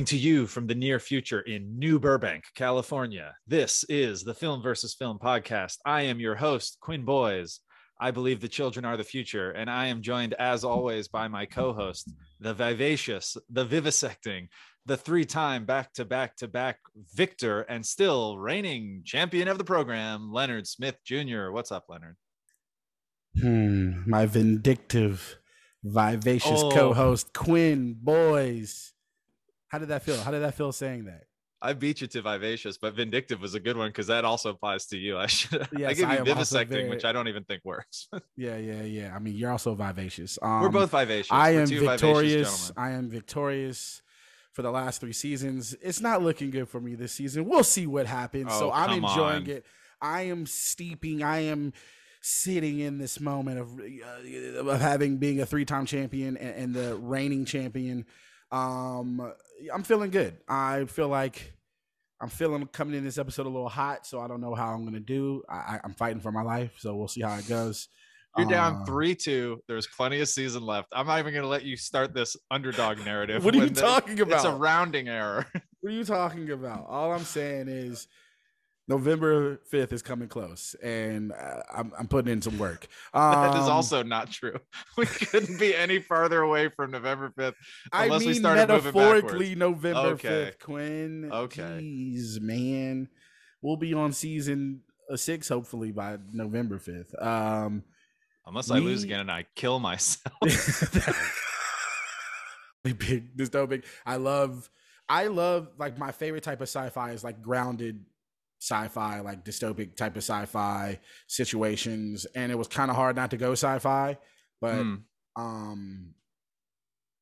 Coming to you from the near future in New Burbank, California, this is the Film versus Film podcast. I am your host, Quinn Boys. I believe the children are the future, and I am joined, as always, by my co host, the vivacious, the vivisecting, the three time back to back to back victor, and still reigning champion of the program, Leonard Smith Jr. What's up, Leonard? Hmm, my vindictive, vivacious Oh. co-host Quinn Boys. How did that feel? How did that feel saying that? I beat you to vivacious, but vindictive was a good one because that also applies to you. I should I Yes, give you also vivisecting, very- which I don't even think works. Yeah, yeah, yeah. I mean, you're also vivacious. Um, We're both vivacious. I am victorious. I am victorious for the last three seasons. It's not looking good for me this season. We'll see what happens. so Oh, I'm enjoying on. it. I am steeping. I am sitting in this moment of uh, of having being a three time champion and, and the reigning champion. Um, I'm feeling good. I feel like. I'm feeling coming in this episode a little hot, so I don't know how I'm gonna do. I, I'm fighting for my life, so we'll see how it goes. You're down Uh, three two. There's plenty of season left. I'm not even going to let you start this underdog narrative. What are you the- talking about? It's a rounding error. What are you talking about? All I'm saying is November 5th is coming close and uh, I'm, I'm putting in some work. that is Um, also not true. We couldn't be any farther away from November 5th. I unless we mean, started metaphorically, November Okay. 5th, Quinn. Okay. Jeez, man. We'll be on season uh, six, hopefully, by November 5th. Um, Unless I lose again and I kill myself. big dystopic. I love I love like my favorite type of sci-fi is like grounded sci-fi, like dystopic type of sci-fi situations. And it was kind of hard not to go sci-fi, but Hmm. um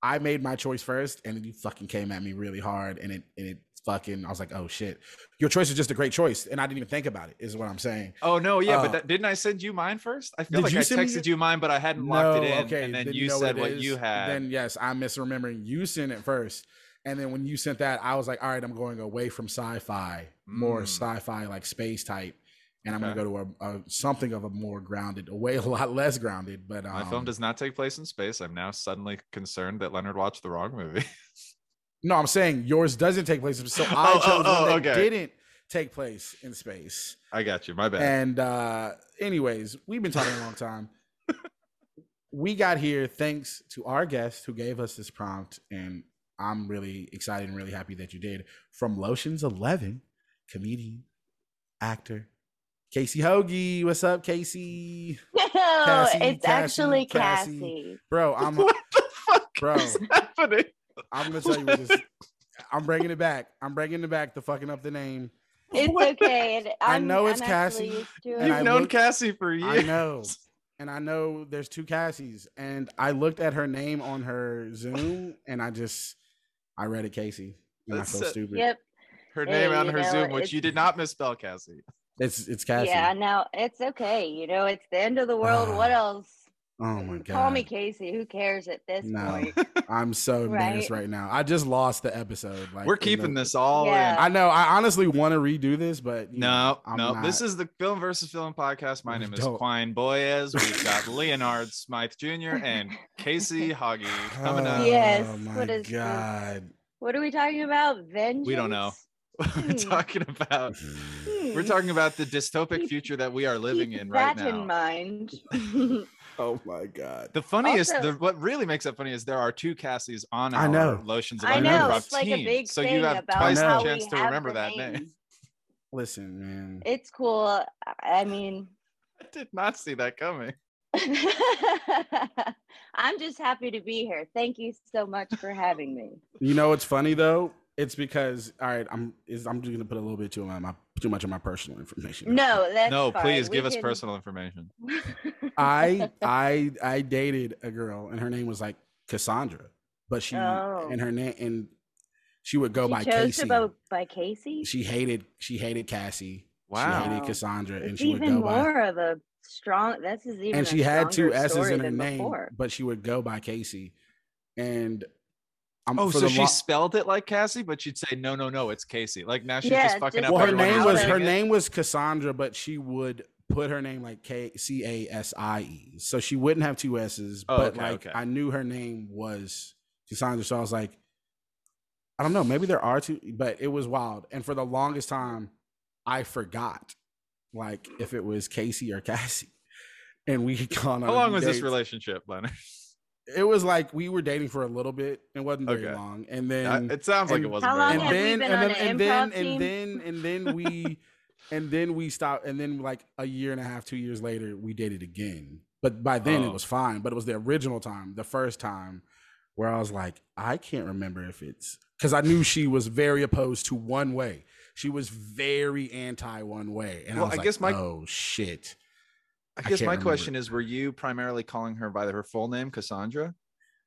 I made my choice first and you fucking came at me really hard and it and it fucking I was like, oh shit. Your choice is just a great choice. And I didn't even think about it, is what I'm saying. Oh no, yeah, Uh, but that, didn't I send you mine first? I feel like you I texted you mine, but I hadn't locked it in, okay, and then, then you know said what, what you had. Then yes, I'm misremembering. You sent it first, and then when you sent that, I was like, all right, I'm going away from sci-fi, more Mm. sci-fi like space type, and I'm Okay. gonna go to a, a something of a more grounded, a way a lot less grounded. But um, My film does not take place in space. I'm now suddenly concerned that Leonard watched the wrong movie. No, I'm saying yours doesn't take place. So I Oh, oh, chose oh, one that okay. didn't take place in space. I got you. My bad. And uh anyways, we've been talking a long time. we got here thanks to our guest who gave us this prompt, and I'm really excited and really happy that you did. From Lotions 11, comedian, actor, Casey Hoagie. What's up, Casey? No, Cassie, it's Cassie, actually Cassie. Cassie. Bro, I'm what the fuck Bro. is happening? I'm gonna tell you what this. I'm bringing it back. I'm bringing it back to fucking up the name. It's okay. and I know it's I'm Cassie, used to and it. You've I known look- Cassie for years. I know. And I know there's two Cassies. And I looked at her name on her Zoom and I just I read it Casey. And I feel it. stupid. Yep. Her Hey, name on her know, Zoom, which you did not misspell, Cassie. It's it's Cassie. Yeah. Now it's okay. You know, it's the end of the world. what else? Oh my god. Call me Casey. Who cares at this No. point? I'm so embarrassed Right? right now. I just lost the episode. Like We're keeping the- this all Yeah. in. I know. I honestly want to redo this, but No, know, I'm no. This is the Film versus Film podcast. My name is don't. Quine Boyes. We've got Leonard Smythe Jr. and Casey Hoggy coming up. Yes, Oh my what is this? god. What are we talking about? Vengeance. We don't know. we're Hmm. talking about we're talking about the dystopic future that we are living Keep in right that now. in mind. Oh my god. The funniest, Also- the, what really makes it funny is there are two Cassies on I our know. Lotions I know, it's like a team. big so you have twice how the chance to remember that name. names. Listen, man. It's cool. I- I mean, I did not see that coming. I'm just happy to be here. Thank you so much for having me. You know what's funny though? It's because all right, I'm is I'm just gonna put a little bit too my, my too much of my personal information. No, that's no, fine. please We give us personal information. I I I dated a girl and her name was like Cassandra, but she Oh. and her name and she would go she by chose Casey. to go by Casey. She hated she hated Cassie. She Wow. hated Wow. Cassandra, and It's she would even go by. more of a strong. This is even. And she had two S's in her name, before. but she would go by Casey. And I'm Oh, so she lo- spelled it like Cassie, but she'd say no, no, no, it's Casey. Like now she's Yeah, just fucking just up. well, her name was her it. name was Cassandra, but she would put her name like K C A S I E. So she wouldn't have two S's, Oh, but okay, like okay. I knew her name was Cassandra. So I was like, I don't know. Maybe there are two, but it was wild. And for the longest time, I forgot, like if it was Casey or Cassie, and we had gone on. How long was this relationship, Leonard? It was like we were dating for a little bit. It wasn't very Okay. long, and then it sounds like it wasn't How very long and long. have we then been and on then an and then improv and then and then we and then we stopped and then like a year and a half two years later we dated again but by then Oh. it was fine but it was the original time the first time where i was like i can't remember if it's because i knew she was very opposed to one way she was very anti one way and Well, i was I like guess my- oh shit I I guess can't my remember. question is: Were you primarily calling her by her full name, Cassandra?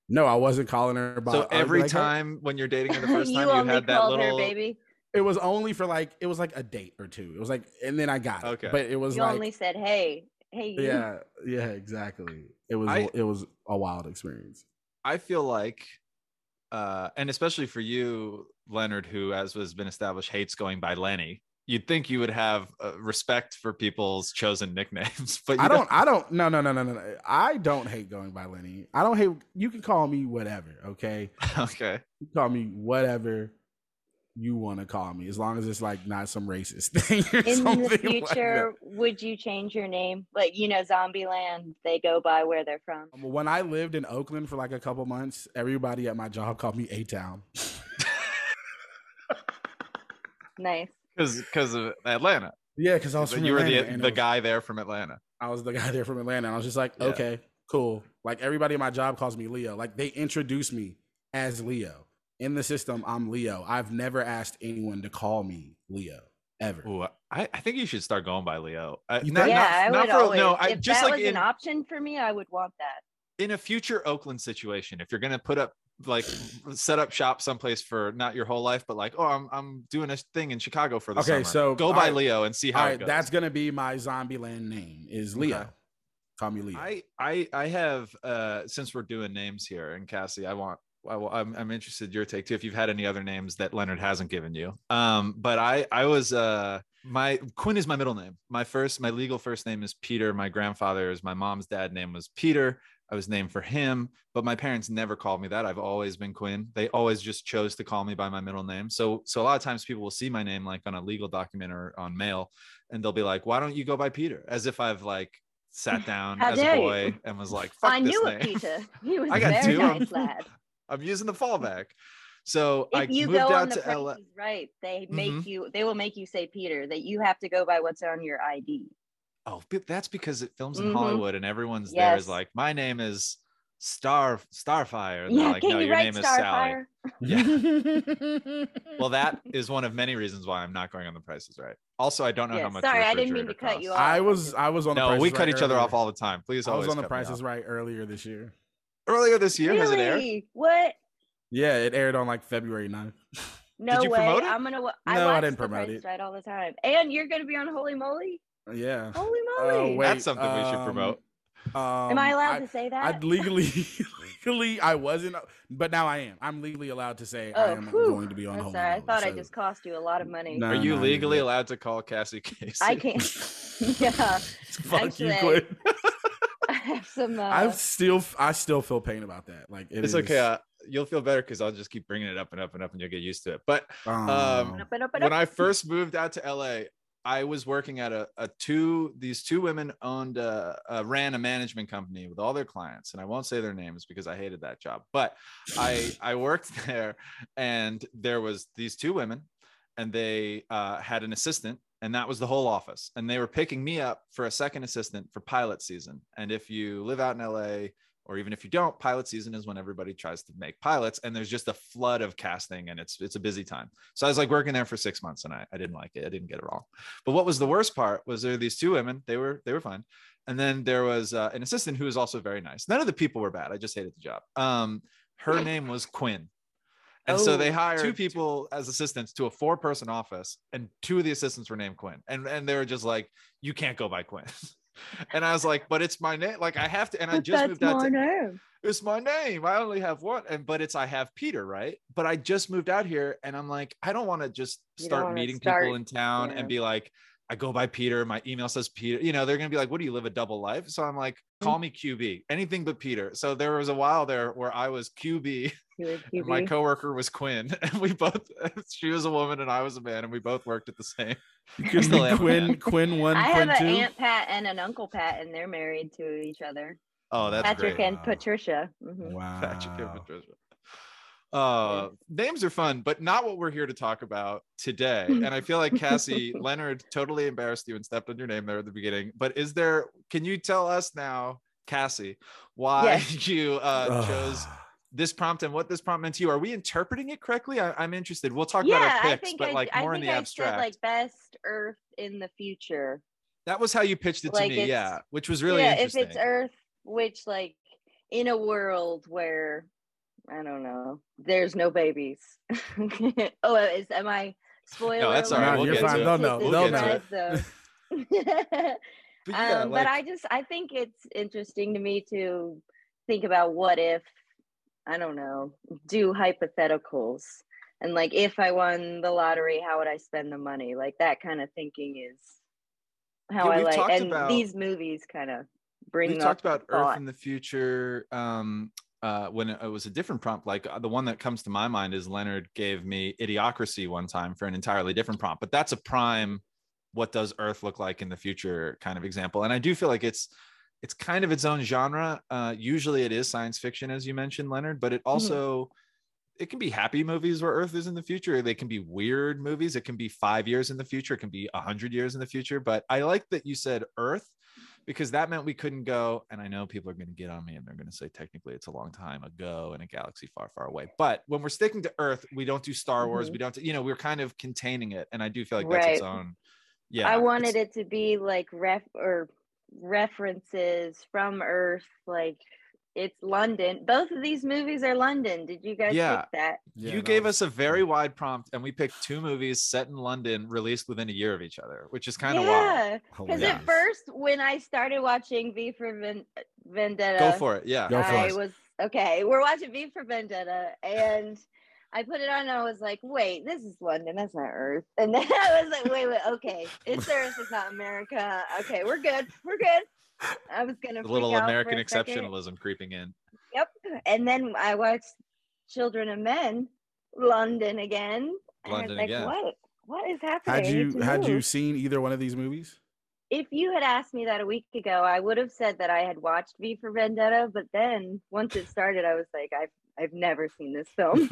no i wasn't calling her by so I would be every like, "Hey." time when you're dating her the first you time, you only had that called little. her baby. it was only for like it was like a date or two it was like and then i got it Okay. but it was You like only said, "Hey, hey, you." yeah yeah exactly it was I- it was a wild experience I feel like, uh, and especially for you, Leonard, who, as has been established, hates going by Lenny. You'd think you would have uh, respect for people's chosen nicknames, but you I don't, I don't, no, no, no, no, no, no. I don't hate going by Lenny. I don't hate, you can call me whatever, okay? Okay. You can call me whatever you want to call me, as long as it's like not some racist thing. Or In something the like future, would you change your name? Like you know, Zombieland, they go by where they're from. When I lived in Oakland for like a couple months, everybody at my job called me A Town. Nice. Because because of Atlanta. Yeah, because I was from you were the the was- guy there from Atlanta. I was the guy there from Atlanta. And I was just like, Yeah. okay, cool. Like everybody in my job calls me Leo. Like they introduce me as Leo. In the system, I'm Leo. I've never asked anyone to call me Leo ever. Ooh, I, I think you should start going by Leo. Uh, not- yeah, not- I not would for- always. No, I if just that like was in, an option for me, I would want that. in a future Oakland situation, if you're gonna put up like set up shop someplace for not your whole life, but like, oh, I'm I'm doing a thing in Chicago for the Okay, summer. so, go by right. Leo and see how right, that's gonna be my Zombieland name is Leo. Okay. Call me Leo. I I I have uh since we're doing names here and Cassie, I want I, will- I'm I'm interested in your take too. If you've had any other names that Leonard hasn't given you, um, but I I was uh my Quinn is my middle name. My first my legal first name is Peter. My grandfather's my mom's dad name was Peter. I was named for him, but my parents never called me that. I've always been Quinn. They always just chose to call me by my middle name. So so a lot of times people will see my name like on a legal document or on mail, and they'll be like, "Why don't you go by Peter?" As if I've like sat down as a dare you. boy and was like, Fuck I this knew name. a Peter. He was I got very two nice them. lad. I'm using the fallback. So I If you moved go on the to LA. Right, they make Mhm. you. They will make you say Peter. That you have to go by what's on your ID. Oh, but that's because it films in Mhm. Hollywood and everyone's there is like, my name is Star Starfire. And they're Yeah, like, can no, you your write name is Sally. Starfire? Well, that is one of many reasons why I'm not going on the prices right. Also, I don't know Yeah, how much. sorry, I didn't mean to refrigerator cut you off. I was I was on the No, we is cut Right each other off all the time. Please I was on the cut me Price is Right earlier this year. Earlier this year, has it aired? really? What? Yeah, it aired on like February 9th. No you way. promote it? I'm gonna. I No, I didn't the promote Price it. Right all the time, and you're gonna be on Holy Moly. Yeah. Holy Oh, moly! wait, That's something we should um, promote. Um, Am I allowed I, to say that? I that? legally, legally, I wasn't, but now I am. I'm legally allowed to say I oh, am whew. going to be on I'm Holy sorry. I Moly, thought I just cost you a lot of money. No, Are you no, legally good. allowed to call Cassie Casey? I can't. yeah, Fuck you, Actually, Quinn. I have some. Uh, I still, I still feel pain about that. Like it It's is, okay. Uh, you'll feel better because I'll just keep bringing it up and up and up, and you'll get used to it. But um, up and up when up. I first moved out to LA, I was working at a, a two. These two women owned a, uh, ran a management company with all their clients, and I won't say their names because I hated that job. But I I worked there, and there was these two women, and they uh, had an assistant, and that was the whole office. And they were picking me up for a second assistant for pilot season. And if you live out in LA, or even if you don't, pilot season is when everybody tries to make pilots, and there's just a flood of casting, and it's it's a busy time. So I was like working there for six months, and I, I didn't like it. I didn't get it wrong. But what was the worst part was there were these two women. They were they were fine, and then there was uh, an assistant who was also very nice. None of the people were bad. I just hated the job. Um, her name was Quinn. And so they Oh. hired two Two- people as assistants to a four-person office, and two of the assistants were named Quinn. And and they were just like, "You can't go by Quinn." and I was like, "But it's my name. Like I have to." And I just moved out my to name. it's my name. I only have one, and but it's I have Peter, right? But I just moved out here, and I'm like, I don't want to just start meeting start- people in town yeah. and be like, I go by Peter. My email says Peter. You know, they're gonna be like, What do you live a double life? So I'm like, Mm. call me QB, anything but Peter. So there was a while there where I was QB to a QB. My coworker was Quinn, and we both. She was a woman and I was a man, and we both worked at the same. You could Still be. Quinn, Quinn one, I Quinn have two. an Aunt Pat and an Uncle Pat, and they're married to each other. Oh, that's Patrick great. and Wow. Patricia. Mhm. Wow. Patrick and Patricia. Uh, names are fun, but not what we're here to talk about today. And I feel like Cassie Leonard totally embarrassed you and stepped on your name there at the beginning. But is there? Can you tell us now, Cassie, why Yes. you uh, chose this prompt and what this prompt meant to you? Are we interpreting it correctly? I, I'm interested. We'll talk about Yeah, our I picks, think but I, like I more in think the I abstract. said like best Earth in the future. that was how you pitched it to like me, yeah, which was really yeah, interesting. if it's Earth, which like in a world where I don't know, there's no babies. oh, is am I spoiler? No, that's all right, alert? we'll This get to it. They'll know, this they'll is know. red but yeah, um, like, but I just I think it's interesting to me to think about what if I don't know do hypotheticals and like if I won the lottery, how would I spend the money? Like that kind of thinking is how Yeah, I like, and about- these movies kind of bring we've talked about thought. earth in the future um uh when it was a different prompt like uh, the one that comes to my mind is leonard gave me idiocracy one time for an entirely different prompt but that's a prime what does earth look like in the future kind of example and i do feel like it's it's kind of its own genre uh usually it is science fiction as you mentioned leonard but it also it can be happy movies where earth is in the future they can be weird movies it can be five years in the future it can be a hundred years in the future but i like that you said earth because that meant we couldn't go. And I know people are going to get on me and they're going to say technically it's a long time ago in a galaxy far, far away. But when we're sticking to Earth, we don't do Star Wars. Mhm. We don't, you know, we're kind of containing it. And I do feel like that's its own. Yeah. I wanted it to be like ref or references from Earth, like it's London. Both of these movies are London. Did you guys Yeah. pick that? Yeah, you that gave us a very wide prompt and we picked two movies set in London released within a year of each other, which is kind of wild. yeah, because at first when I started watching V for Ven- Vendetta, Go for it. Yeah. Go for I it. was okay. We're watching V for Vendetta, and I put it on. And I was like, "Wait, this is London. That's not Earth." And then I was like, "Wait, wait, okay, it's Earth. It's not America. Okay, we're good. We're good." I was gonna A freak little out for American a second. exceptionalism creeping in. Yep. And then I watched Children of Men, London again. and I was London like, again. What? What is happening? Had you had you seen either one of these movies? if you had asked me that a week ago, I would have said that I had watched V for Vendetta, but then once it started, I was like, I've I've never seen this film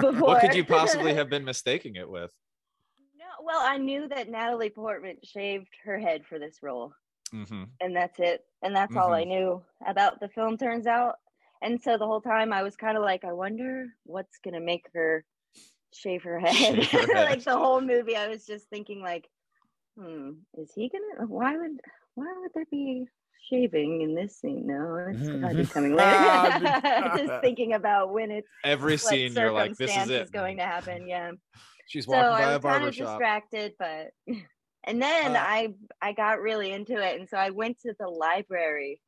before. What could you possibly have been mistaking it with? No, well, I knew that Natalie Portman shaved her head for this role, hmm and that's it. And that's all I Mm-hmm. knew about the film. Turns out, and so the whole time I was kind of like, I wonder what's gonna make her shave her head. Shave her head. like the whole movie, I was just thinking like, hmm, is he gonna? Why would why would there be shaving in this scene? No, it's gotta be Mhm. coming Ah, later. just thinking about when it's Every scene, you're like, this is circumstance it. going to happen. Yeah She's so walking by I a was kind barber of shop. distracted, but and then Uh, I I got really into it, and so I went to the library,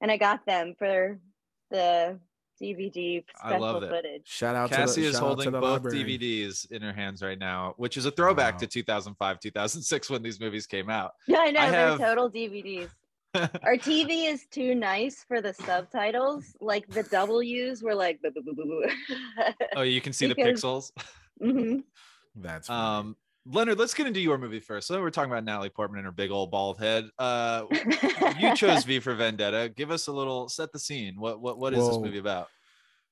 and I got them for the DVD I special love it. footage. Shout out Cassie to the, is shout out to holding the both library. DVDs in her hands right now, which is a throwback Wow. to 2005, 2006 when these movies came out. Yeah, I know I they're have- total DVDs. Our TV is too nice for the subtitles. Like the W's were like, boo, boo, boo, boo, boo. oh, you can see the Because- pixels. Mhm. That's funny. Um, Leonard, let's get into your movie first. So we're talking about Natalie Portman and her big old bald head. Uh, you chose V for Vendetta. Give us a little set the scene. What what what is this movie about?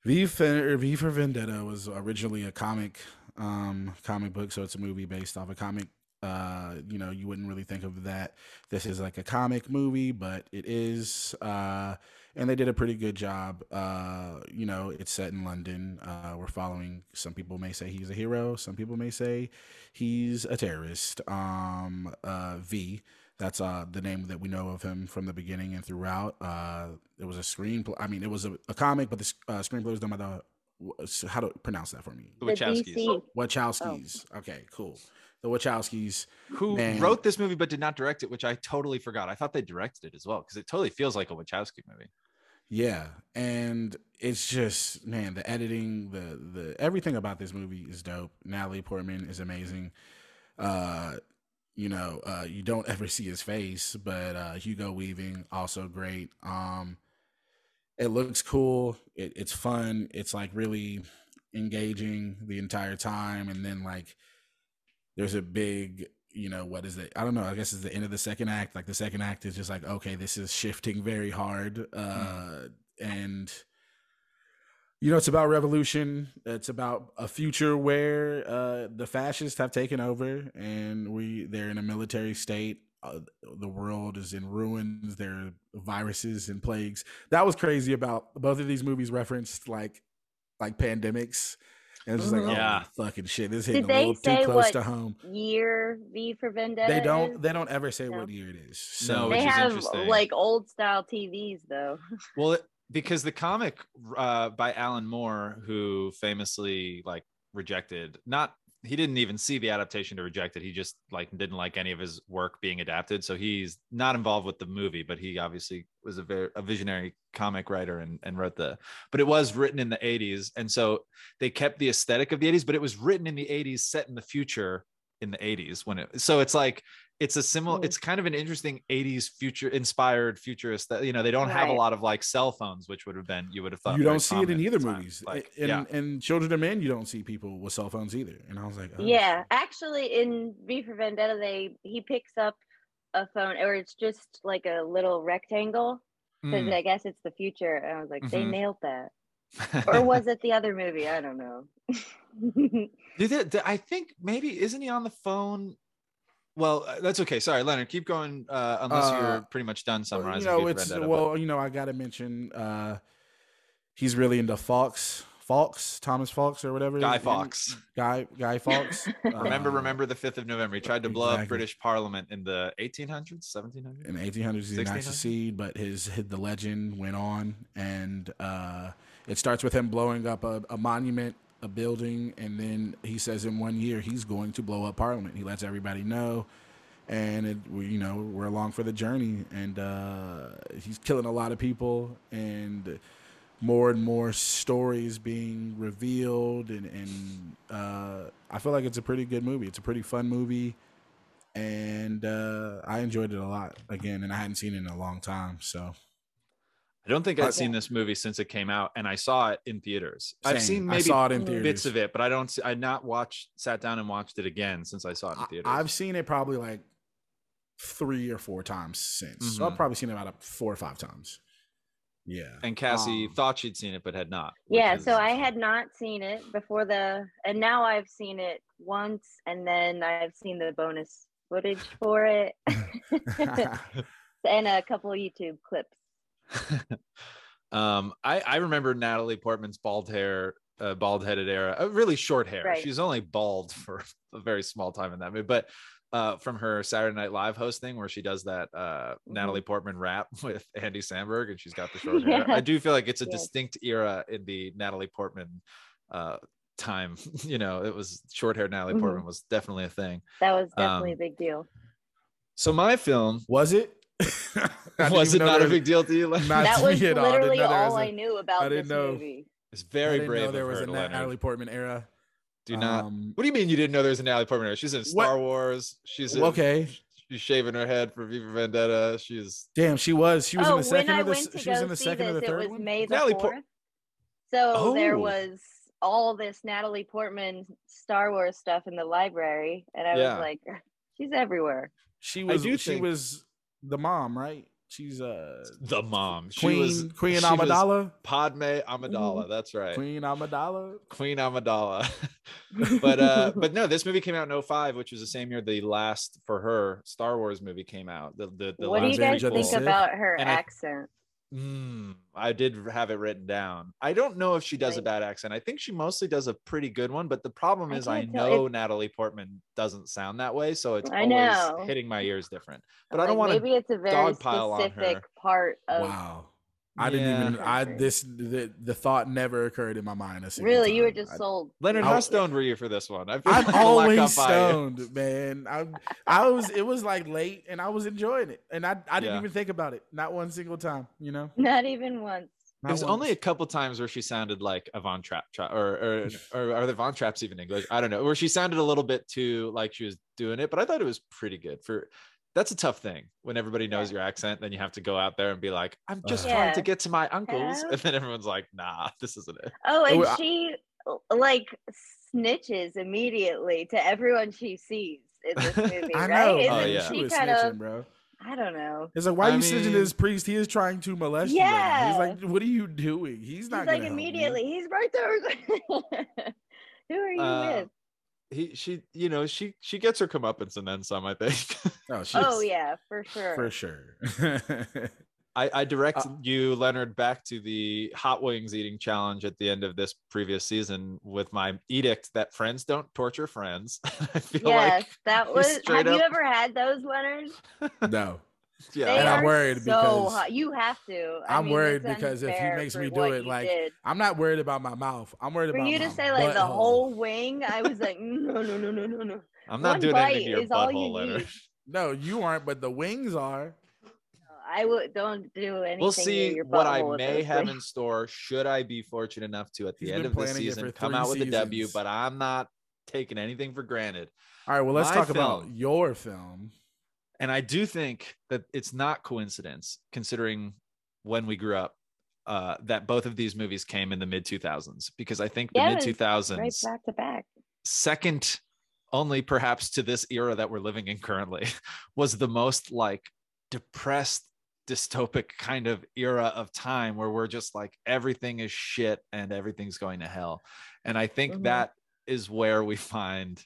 V for, v for Vendetta was originally a comic um comic book, so it's a movie based off a comic. Uh, you know, you wouldn't really think of that. This is like a comic movie, but it is. Uh, and they did a pretty good job. Uh, you know, it's set in London. Uh, we're following. Some people may say he's a hero. Some people may say he's a terrorist. Um, uh, V. That's uh the name that we know of him from the beginning and throughout. Uh, it was a screenplay. I mean, it was a, a comic, but the s- uh, screenplay was done by the. How to pronounce that for me? The The Wachowskis. DC. Wachowskis. Okay, cool. The Wachowskis. Who Man. wrote this movie but did not direct it, which I totally forgot. I thought they directed it as well because it totally feels like a Wachowski movie. Yeah, and it's just man, the editing, the the everything about this movie is dope. Natalie Portman is amazing. Uh, you know, uh, you don't ever see his face, but uh, Hugo Weaving also great. Um, it looks cool. It, it's fun. It's like really engaging the entire time, and then like there's a big you know what is it? I don't know i guess it's the end of the second act like the second act is just like okay this is shifting very hard uh mm. and you know it's about revolution it's about a future where uh the fascists have taken over and we they're in a military state uh, the world is in ruins there are viruses and plagues. That was crazy about both of these movies referenced like like pandemics and it's just like, oh, yeah, fucking shit. This hitting a little too close to home. Year V for Vendetta. They don't. Is? They don't ever say no. what year it is. So no, they have like old style TVs though. Well, because the comic uh, by Alan Moore, who famously like rejected not he didn't even see the adaptation to reject it. He just like didn't like any of his work being adapted. So he's not involved with the movie, but he obviously was a very a visionary comic writer and, and wrote the but it was written in the 80s. And so they kept the aesthetic of the 80s, but it was written in the 80s, set in the future in the 80s when it so it's like it's a similar mm. it's kind of an interesting 80s future inspired futurist that you know they don't right. have a lot of like cell phones which would have been you would have thought you don't see it in either movies like, in, yeah. in children of men you don't see people with cell phones either and i was like oh. yeah actually in v for vendetta they he picks up a phone or it's just like a little rectangle because mm. i guess it's the future and i was like mm-hmm. they nailed that or was it the other movie i don't know I think maybe isn't he on the phone well, uh, that's okay. Sorry, Leonard. Keep going. Uh, unless uh, you're pretty much done summarizing. You know, it's well, you know, I got to mention uh, he's really into Fawkes, Fawkes, Thomas Fawkes, or whatever. Guy Fawkes. Guy Guy Fawkes. remember, remember the fifth of November. He tried to blow exactly. up British Parliament in the 1800s, 1700s. In the 1800s, he did not succeed, but his, his the legend went on, and uh, it starts with him blowing up a, a monument a building, and then he says in one year he's going to blow up Parliament. He lets everybody know, and it, we, you know we're along for the journey, and uh, he's killing a lot of people, and more and more stories being revealed, and, and uh, I feel like it's a pretty good movie. It's a pretty fun movie, and uh, I enjoyed it a lot again, and I hadn't seen it in a long time, so. I don't think I've seen this movie since it came out, and I saw it in theaters. Same. I've seen maybe saw it in theaters. bits of it, but I don't. I not watched, sat down and watched it again since I saw it in theaters. I've seen it probably like three or four times since. Mm-hmm. So I've probably seen it about four or five times. Yeah. And Cassie um, thought she'd seen it, but had not. Yeah. Is... So I had not seen it before the, and now I've seen it once, and then I've seen the bonus footage for it, and a couple YouTube clips. um, I, I remember Natalie Portman's bald hair, uh, bald headed era, uh, really short hair. Right. She's only bald for a very small time in that movie, but uh, from her Saturday Night Live hosting where she does that uh, mm-hmm. Natalie Portman rap with Andy Samberg and she's got the short yeah. hair. I do feel like it's a yeah. distinct era in the Natalie Portman uh, time. you know, it was short hair Natalie mm-hmm. Portman was definitely a thing. That was definitely um, a big deal. So my film was it? Was it not a big deal to you? that was literally all I knew about I didn't this know. movie. It's very brave. there was a Natalie Portman era. Do not. Um, what do you mean you didn't know there was a Natalie Portman era? She's in Star what? Wars. She's in, okay. She's shaving her head for V for Vendetta. She's damn. She was. She was oh, in the second. Of the, she was in the second this, or the third it was one? May the fourth. Por- so oh. there was all this Natalie Portman Star Wars stuff in the library, and I yeah. was like, she's everywhere. She was. She think- was the mom, right? She's uh the mom. She Queen was, Queen Amidala. Padme Amidala. Mm-hmm. That's right. Queen Amidala. Queen Amidala. but uh but no, this movie came out in 05, which was the same year the last for her Star Wars movie came out. The the, the what do you guys think about her and accent? Mm, I did have it written down. I don't know if she does a bad accent. I think she mostly does a pretty good one, but the problem is I, I know Natalie Portman doesn't sound that way, so it's I always know. hitting my ears different. But I don't want to maybe it's a very specific part of wow. I didn't even. I this the, the thought never occurred in my mind. really, time. you were just I, sold. Leonard, how stoned were you for this one? I am always stoned, man. I I was. It was like late, and I was enjoying it, and I I didn't yeah. even think about it, not one single time. You know, not even once. Not There's once. only a couple times where she sounded like a Von Trapp, or or, or are the Von Trapps even English? I don't know. Where she sounded a little bit too like she was doing it, but I thought it was pretty good for that's a tough thing when everybody knows your accent. Then you have to go out there and be like, "I'm just Ugh. trying Yeah. to get to my uncle's," Hello? and then everyone's like, "Nah, this isn't it." Oh, and Well, I- she like snitches immediately to everyone she sees in this movie, I right? know. Isn't Oh, yeah. She she was kind snitching, of bro. I don't know. It's like, why I are you snitching to this priest? He is trying to molest you. Yeah. He's like, what are you doing? He's He's not like gonna help you." immediately, he's right there. Who are you Uh, with? He, she, you know, she, she gets her comeuppance and then some. I think. Oh, Oh yeah, for sure. for sure. I, I direct Uh, you, Leonard, back to the hot wings eating challenge at the end of this previous season with my edict that friends don't torture friends. I feel yes, that was. straight Have you ever had those, Leonard? no, yeah, They And I'm worried so because- hot. You have to. I I'm mean, worried because if he makes me do it, like, did. I'm not worried about my mouth. I'm worried for about you to say like the whole wing, I was like, mm, no, no, no, no, no, no. I'm not one doing anything to your is all you Leonard. No, you aren't, but the wings are. I would don't do anything. We'll near see your what I may have in store should I be fortunate enough to at the He's end of the season come out with a W, but I'm not taking anything for granted. All right, well, let's My talk about your film. And I do think that it's not coincidence considering when we grew up uh, that both of these movies came in the mid 2000s because I think the Yeah, mid it was 2000s right back to back. second only perhaps to this era that we're living in currently was the most like depressed dystopic kind of era of time where we're just like everything is shit and everything's going to hell and i think Mhm. that is where we find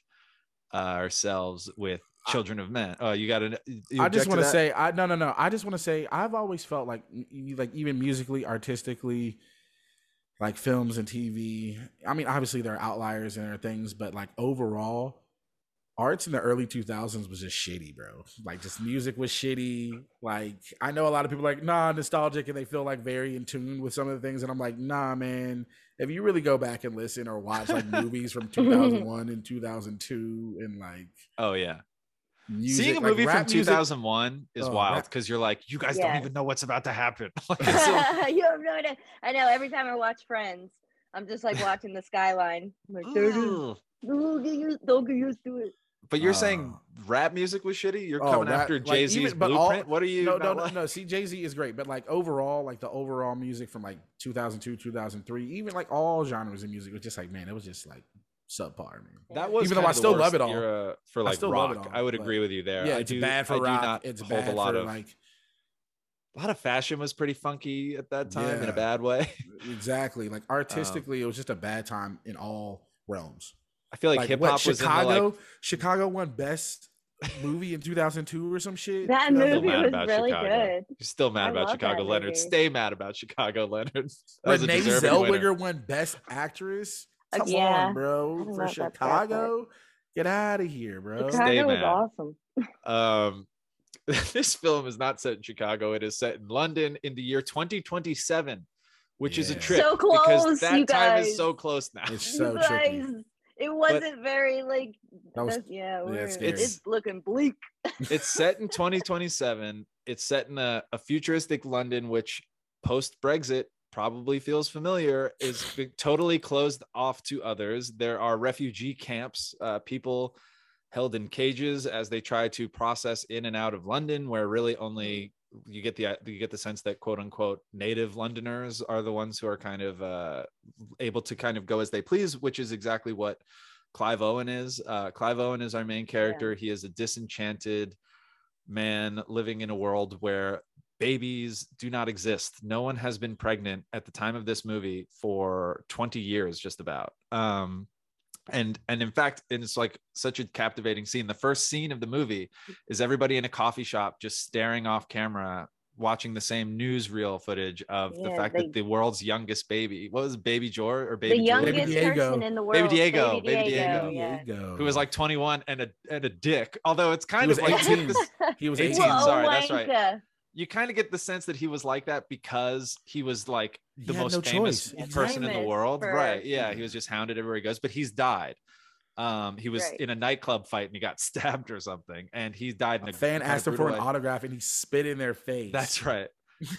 uh, ourselves with children of men oh you got to I just want to say, I no, no, no. I just want to say, I've always felt like, like even musically, artistically, like films and TV. I mean, obviously there are outliers and there are things, but like overall, arts in the early 2000s was just shitty, bro. Like just music was shitty. Like I know a lot of people are like nah nostalgic and they feel like very in tune with some of the things, and I'm like nah, man. If you really go back and listen or watch like movies from 2001 and 2002 and like oh yeah music, seeing a like movie from rap music- 2001 is Oh, wild because you're like you guys don't even know what's about to happen Like, so- you have no idea. I know. Every time I watch Friends, I'm just like watching the skyline. I'm like, there it is. Don't get used, don't get used to it. But you're saying Uh, rap music was shitty? You're oh, coming rap- after Jay Z's even- but all- blueprint? what are you? no, no, no, like- no. See, Jay Z is great, but like overall, like the overall music from like 2002, 2003, even like all genres of music was just like, man, it was just like subpar, man. That was Even though I still love it all. era for I like still love rock. it all, I would agree with you there. Yeah, I it's do, bad for I rock. not it's hold bad a lot for of like a lot of fashion was pretty funky at that time in a bad way. exactly like artistically, um, it was just a bad time in all realms. I feel like, Like, hip hop was Chicago, in the like Chicago won best movie in 2002 or some shit. That still movie mad was about really Chicago. good. You're still mad I about Chicago Leonard. Stay mad about Chicago Leonard. That was a Renee deserving winner. Zellweger won Best Actress. Come yeah, on, bro. I For love that Brad Pitt. Chicago, get out of here, bro. Stay Chicago was awesome. Um, this film is not set in Chicago. It is set in London in the year 2027, which is a trip So close, because close, that you time is so close now. It's You so tricky. guys, it wasn't very like. That was- yeah, yeah, it's it's, looking bleak. it's set in 2027. It's set in a, a futuristic London, which post Brexit probably feels familiar, is totally closed off to others. There are refugee camps, uh, people held in cages as they try to process in and out of London, where really only you get the you get the sense that quote unquote native Londoners are the ones who are kind of uh, able to kind of go as they please, which is exactly what Clive Owen is. Uh, Clive Owen is our main character. He is a disenchanted man living in a world where babies do not exist. No one has been pregnant at the time of this movie for 20 years, just about. Um, and and in fact, it's like such a captivating scene. The first scene of the movie is everybody in a coffee shop just staring off camera watching the same newsreel footage of the fact they- that the world's youngest baby what was it, baby george or baby Julian? youngest Diego. person in the world. Baby Diego, Baby Baby Diego. Diego. Yeah. Who was like 21 and a and a dick although it's kind was of like 18. this- he was 18, 18. Whoa, sorry, that's right. Wanka. you kind of get the sense that he was like that because he was like the most no famous choice. person in the world for- right yeah he was just hounded everywhere he goes but he's died um he was Right. in a nightclub fight and he got stabbed or something and he died in a A fan asked him for an way. autograph and he spit in their face. that's right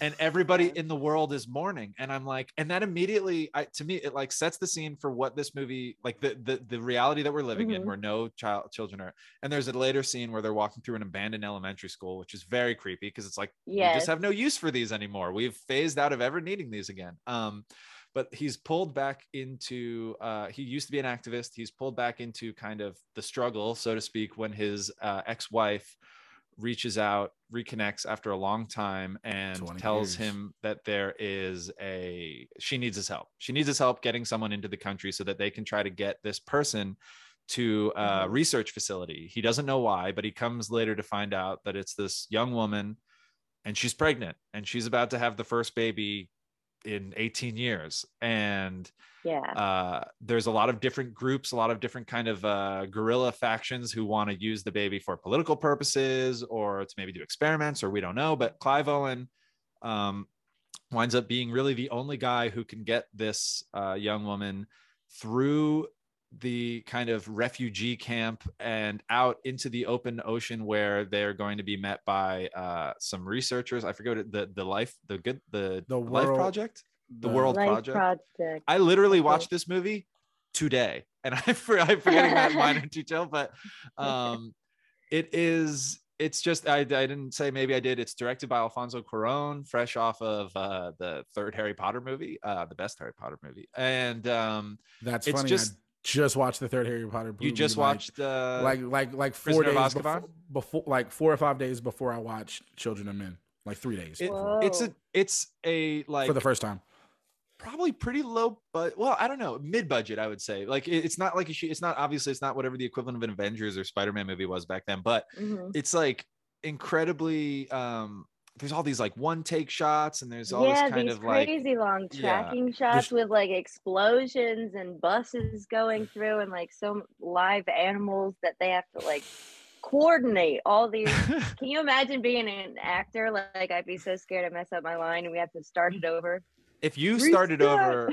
and everybody in the world is mourning and i'm like and that immediately I, to me it like sets the scene for what this movie like the the, the reality that we're living in Mhm. where no child children are and there's a later scene where they're walking through an abandoned elementary school which is very creepy because it's like we just have no use for these anymore. We've phased out of ever needing these again. Um but he's pulled back into uh, he used to be an activist. He's pulled back into kind of the struggle so to speak when his uh, ex-wife reaches out reconnects after a long time and tells years. him that there is a she needs his help she needs his help getting someone into the country so that they can try to get this person to a Mhm. research facility he doesn't know why but he comes later to find out that it's this young woman and she's pregnant and she's about to have the first baby in 18 years and Yeah. uh, there's a lot of different groups a lot of different kind of uh, guerrilla factions who want to use the baby for political purposes or to maybe do experiments or we don't know but clive owen um, winds up being really the only guy who can get this uh, young woman through the kind of refugee camp and out into the open ocean where they're going to be met by uh, some researchers. I forget what it, the the life the good the, The life World- project. The World Life Project. project. I literally Okay. watched this movie today, and I for, I'm forgetting that minor detail, but um, it is. It's just I, I didn't say maybe I did. It's directed by Alfonso Cuarón, fresh off of uh, the third Harry Potter movie, uh, the best Harry Potter movie, and um, That's It's funny. just- I just watched the third Harry Potter. you just like- watched uh, like like like four Prisoner days before, before like four or five days before I watched Children of Men. Like three days It- it's a it's a like for the first time. probably pretty low but well i don't know mid budget i would say like it- it's not like a, sh- it's not obviously it's not whatever the equivalent of an avengers or spider-man movie was back then but Mhm. it's like incredibly um there's all these like one take shots and there's all yeah, this kind these of like crazy long Yeah. tracking shots Just- with like explosions and buses going through and like some live animals that they have to like coordinate all these. Can you imagine being an actor? Like, like, I'd be so scared to mess up my line and we have to start it over. if you started over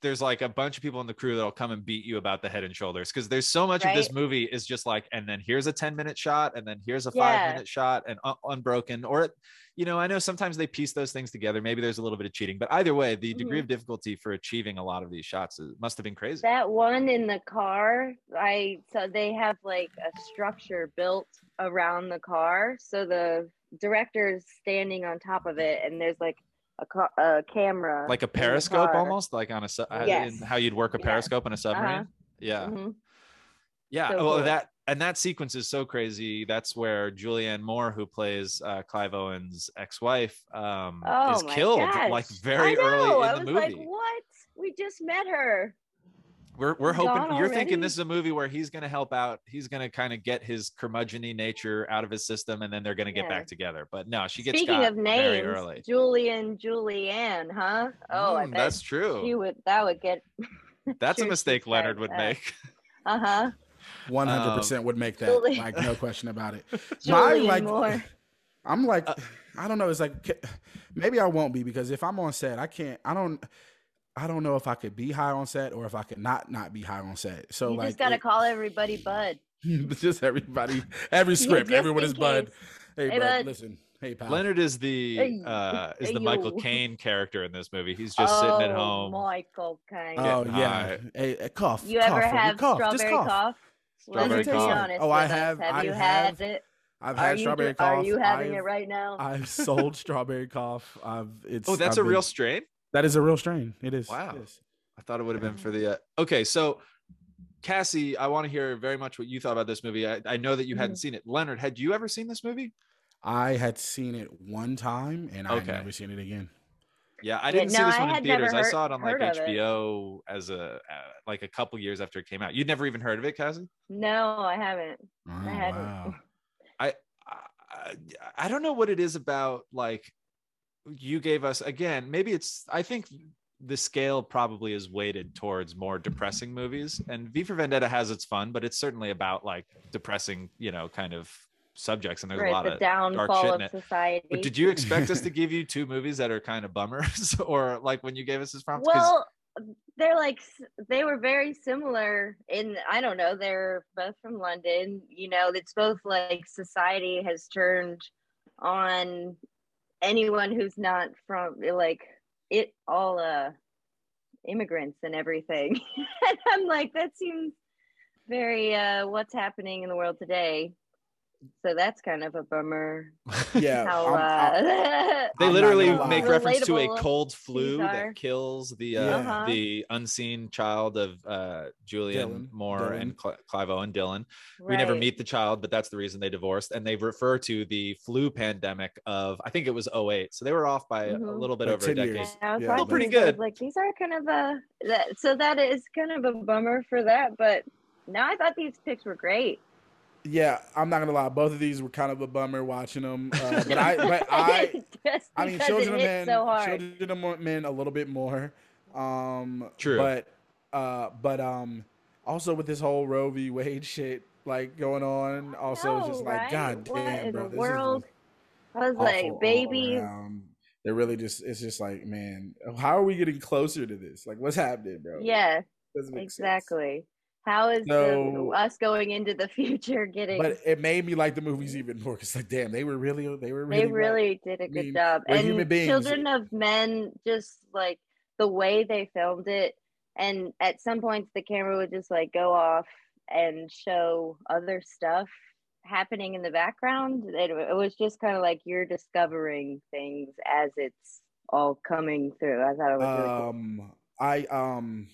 there's like a bunch of people in the crew that'll come and beat you about the head and shoulders because there's so much of this movie is just like and then here's a 10 minute shot and then here's a Yeah. five minute shot and un- unbroken or it you know i know sometimes they piece those things together maybe there's a little bit of cheating but either way the degree Mhm. of difficulty for achieving a lot of these shots is, must have been crazy That one in the car, I so they have like a structure built around the car. So the director's standing on top of it, and there's like a, ca- a camera, like a periscope almost like on a su- uh, Yes. in how you'd work a Yeah. periscope on a submarine yeah Mhm. Yeah, So well, cool. that and that sequence is so crazy. That's where Julianne Moore, who plays uh, Clive Owen's ex-wife, um, Oh is killed gosh. like very I early I in the was movie. like, what? We just met her. We're we're Gone hoping you're thinking this is a movie where he's going to help out. He's going to kind of get his curmudgeony nature out of his system, and then they're going to get Yeah. back together. But no, she gets Speaking got of very names, early. Julian, Julianne, huh? Oh, I Mm, bet that's true. she would. That would get. That's a mistake Leonard would that. make. Uh huh. hundred Um, percent would make that. Julie- Like no question about it. Julian like Moore. I'm like Uh, I don't know. It's like maybe I won't be because if I'm on set, I can't. I don't. I don't know if I could be high on set or if I could not not be high on set. So you like just gotta it- call everybody Bud. just everybody, every script, everyone in is Bud. Hey, Hey, bud, bud. listen. Hey, pal. Leonard is the uh, is hey, the Michael yo. Caine character in this movie. He's just sitting at Oh, home. Michael Caine. Oh yeah. high. Hey, hey, cough. you cough, ever Ruby, have cough, just strawberry cough? Strawberry Let's be cough. honest Oh, I with us. have- Have I you have- had it? I've Are had you, strawberry do- cough. are you having I've, it right now? I've sold strawberry cough. I've it's Oh, that's I've a real strain. That is a real strain. It is. Wow. It is. I thought it would have been for the. Uh, okay, so Cassie, I want to hear very much what you thought about this movie. I, I know that you hadn't Mhm. seen it. Leonard, had you ever seen this movie? I had seen it one time and I've Okay. never seen it again. Yeah, I didn't see no, this I one in had never theaters. I saw it on like heard it. HBO as a uh, like a couple years after it came out. You'd never even heard of it, Cassie? No, I haven't. Oh, hadn't. wow. I, I I don't know what it is about like you gave us again maybe it's i think the scale probably is weighted towards more depressing movies. And v for vendetta has its fun but it's certainly about like depressing you know kind of subjects and there's a lot the of dark downfall shit of in it. society. but did you expect us to give you two movies that are kind of bummers or like when you gave us this prompt? Well they're like they were very similar in i don't know they're both from london. You know it's both like society has turned on anyone who's not from like it all uh immigrants and everything. and I'm like, that seems very uh what's happening in the world today. So that's kind of a bummer. Yeah, How I'm- I'm- uh, They I'm literally gonna make reference to a cold flu that kills the uh, Yeah. Uh-huh. the unseen child of uh, Julian Dylan. Moore and Cl- Clive Owen Dylan. We never meet the child, but that's the reason they divorced. And they refer to the flu pandemic of I think it was 08. So they were off by a- a little bit Like over a 10 decade. years. I was Yeah. Still pretty these, I was good. Like these are kind of a that, so that is kind of a bummer for that, but no, I thought these picks were great. Yeah, I'm not gonna lie. Both of these were kind of a bummer watching them. Uh, but I, but I, I mean, Children of Men, so. Children of Men, a little bit more. Um, True. But, uh, but um, also with this whole Roe v. Wade shit like going on, also it's just like, right? God What damn, in bro, the this is world? just I was awful like, all baby. They're really just. It's just like, man, how are we getting closer to this? Like, what's happening, bro? yeah, Doesn't sense. How is So- the, us going into the future getting? But it made me like the movies even more because, like, damn, they were really, they were really, they really did a good mean, job. And. Children of Men, just like the way they filmed it, and at some points the camera would just like go off and show other stuff happening in the background. It, it was just kind of like you're discovering things as it's all coming through. I thought it was really cool. um i um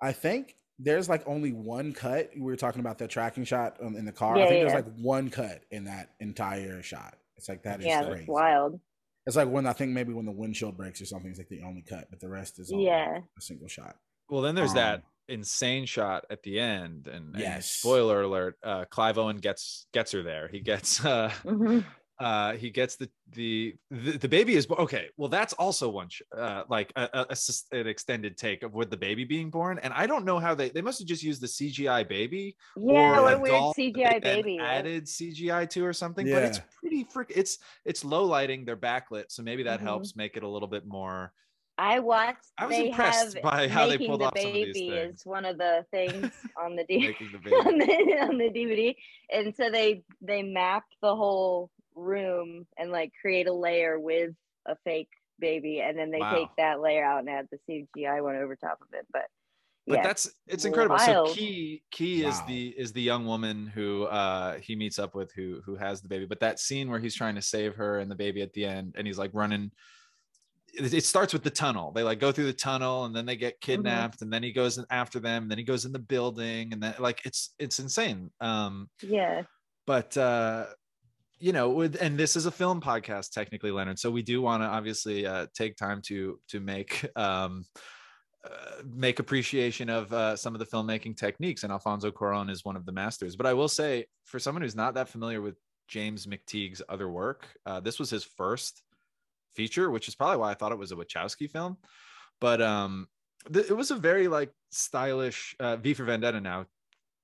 i think there's like only one cut we were talking about the tracking shot um, in the car Yeah, i think yeah. there's like one cut in that entire shot it's like that is Yeah, crazy that's wild. it's like when i think maybe when the windshield breaks or something it's like the only cut but the rest is all Yeah. a single shot Well, then there's that Um, insane shot at the end, and, and Yes. spoiler alert: uh, Clive Owen gets gets her there. He gets uh, Mhm. Uh, he gets the, the the the baby is bo- okay. Well, that's also one sh- uh, like a, a- a an extended take of with the baby being born, and I don't know how they they must have just used the CGI baby Yeah, or a a weird doll that they CGI baby. added CGI to or something. But it's pretty frick. It's it's low lighting. They're backlit, so maybe that Mhm. helps make it a little bit more. I watched. I was they impressed have by how they pulled the off some of these baby things. is one of the things on the D- the on baby. the on the DVD, and so they they mapped the whole room and like create a layer with a fake baby, and then they Wow. take that layer out and add the CGI one over top of it. But but yeah, that's it's incredible. So wild. Kee Kee is the is the young woman who uh he meets up with who who has the baby. But that scene where he's trying to save her and the baby at the end and he's like running it, it starts with the tunnel. They like go through the tunnel and then they get kidnapped and then he goes after them and then he goes in the building and then like it's it's insane. Um yeah, but uh you know with and this is a film podcast technically leonard so we do want to obviously uh take time to to make um uh, make appreciation of uh, some of the filmmaking techniques and alfonso cuaron is one of the masters. But i will say for someone who's not that familiar with james mcteigue's other work uh, this was his first feature which is probably why i thought it was a wachowski film. But um th- it was a very like stylish uh v for vendetta now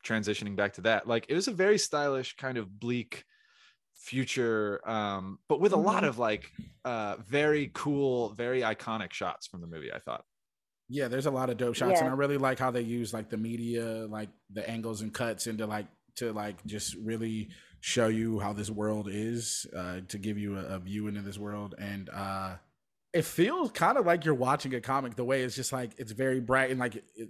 transitioning back to that. Like it was a very stylish kind of bleak future um but with a lot Mhm. of like uh very cool very iconic shots from the movie i thought yeah there's a lot of dope shots and i really like how they use like the media like the angles and cuts into like to like just really show you how this world is uh to give you a, a view into this world and uh it feels kind of like you're watching a comic the way it's just like it's very bright and like it, it,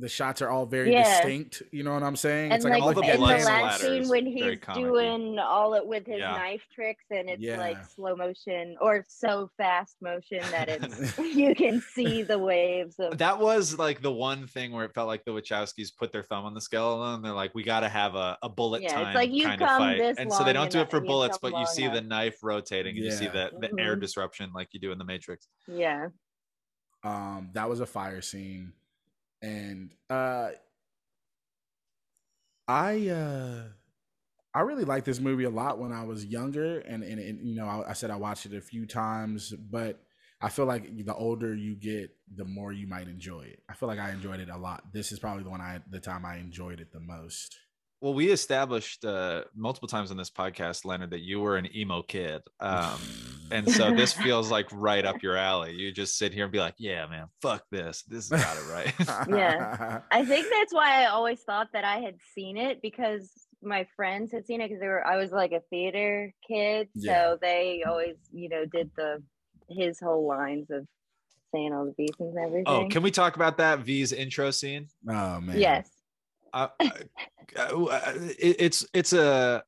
the shots are all very Yeah. distinct you know what i'm saying? And it's like, like, I'm all looking the at in the last scene when he's doing all it with his Yeah. knife tricks and it's like slow motion or so fast motion that it's you can see the waves of that was like the one thing where it felt like the wachowskis put their thumb on the scale and they're like we got to have a, a bullet Yeah, it's time like, you've kind of fight. this and so they don't do it for bullets but you long see the knife rotating and you see the the air Mhm. disruption like you do in the matrix. Yeah. Um that was a fire scene and uh i uh i really liked this movie a lot when i was younger and and, and you know I, I said i watched it a few times but i feel like the older you get the more you might enjoy it. I feel like i enjoyed it a lot. This is probably the one i the time i enjoyed it the most well we established uh multiple times on this podcast leonard that you were an emo kid um and so this feels like right up your alley you just sit here and be like yeah man fuck this this has got it right Yeah. I think that's why I always thought that I had seen it because my friends had seen it because they were I was like a theater kid, Yeah. so they always you know did the his whole lines of saying all the beats and everything. Oh, can we talk about that V's intro scene? Oh man. yes. It's it's a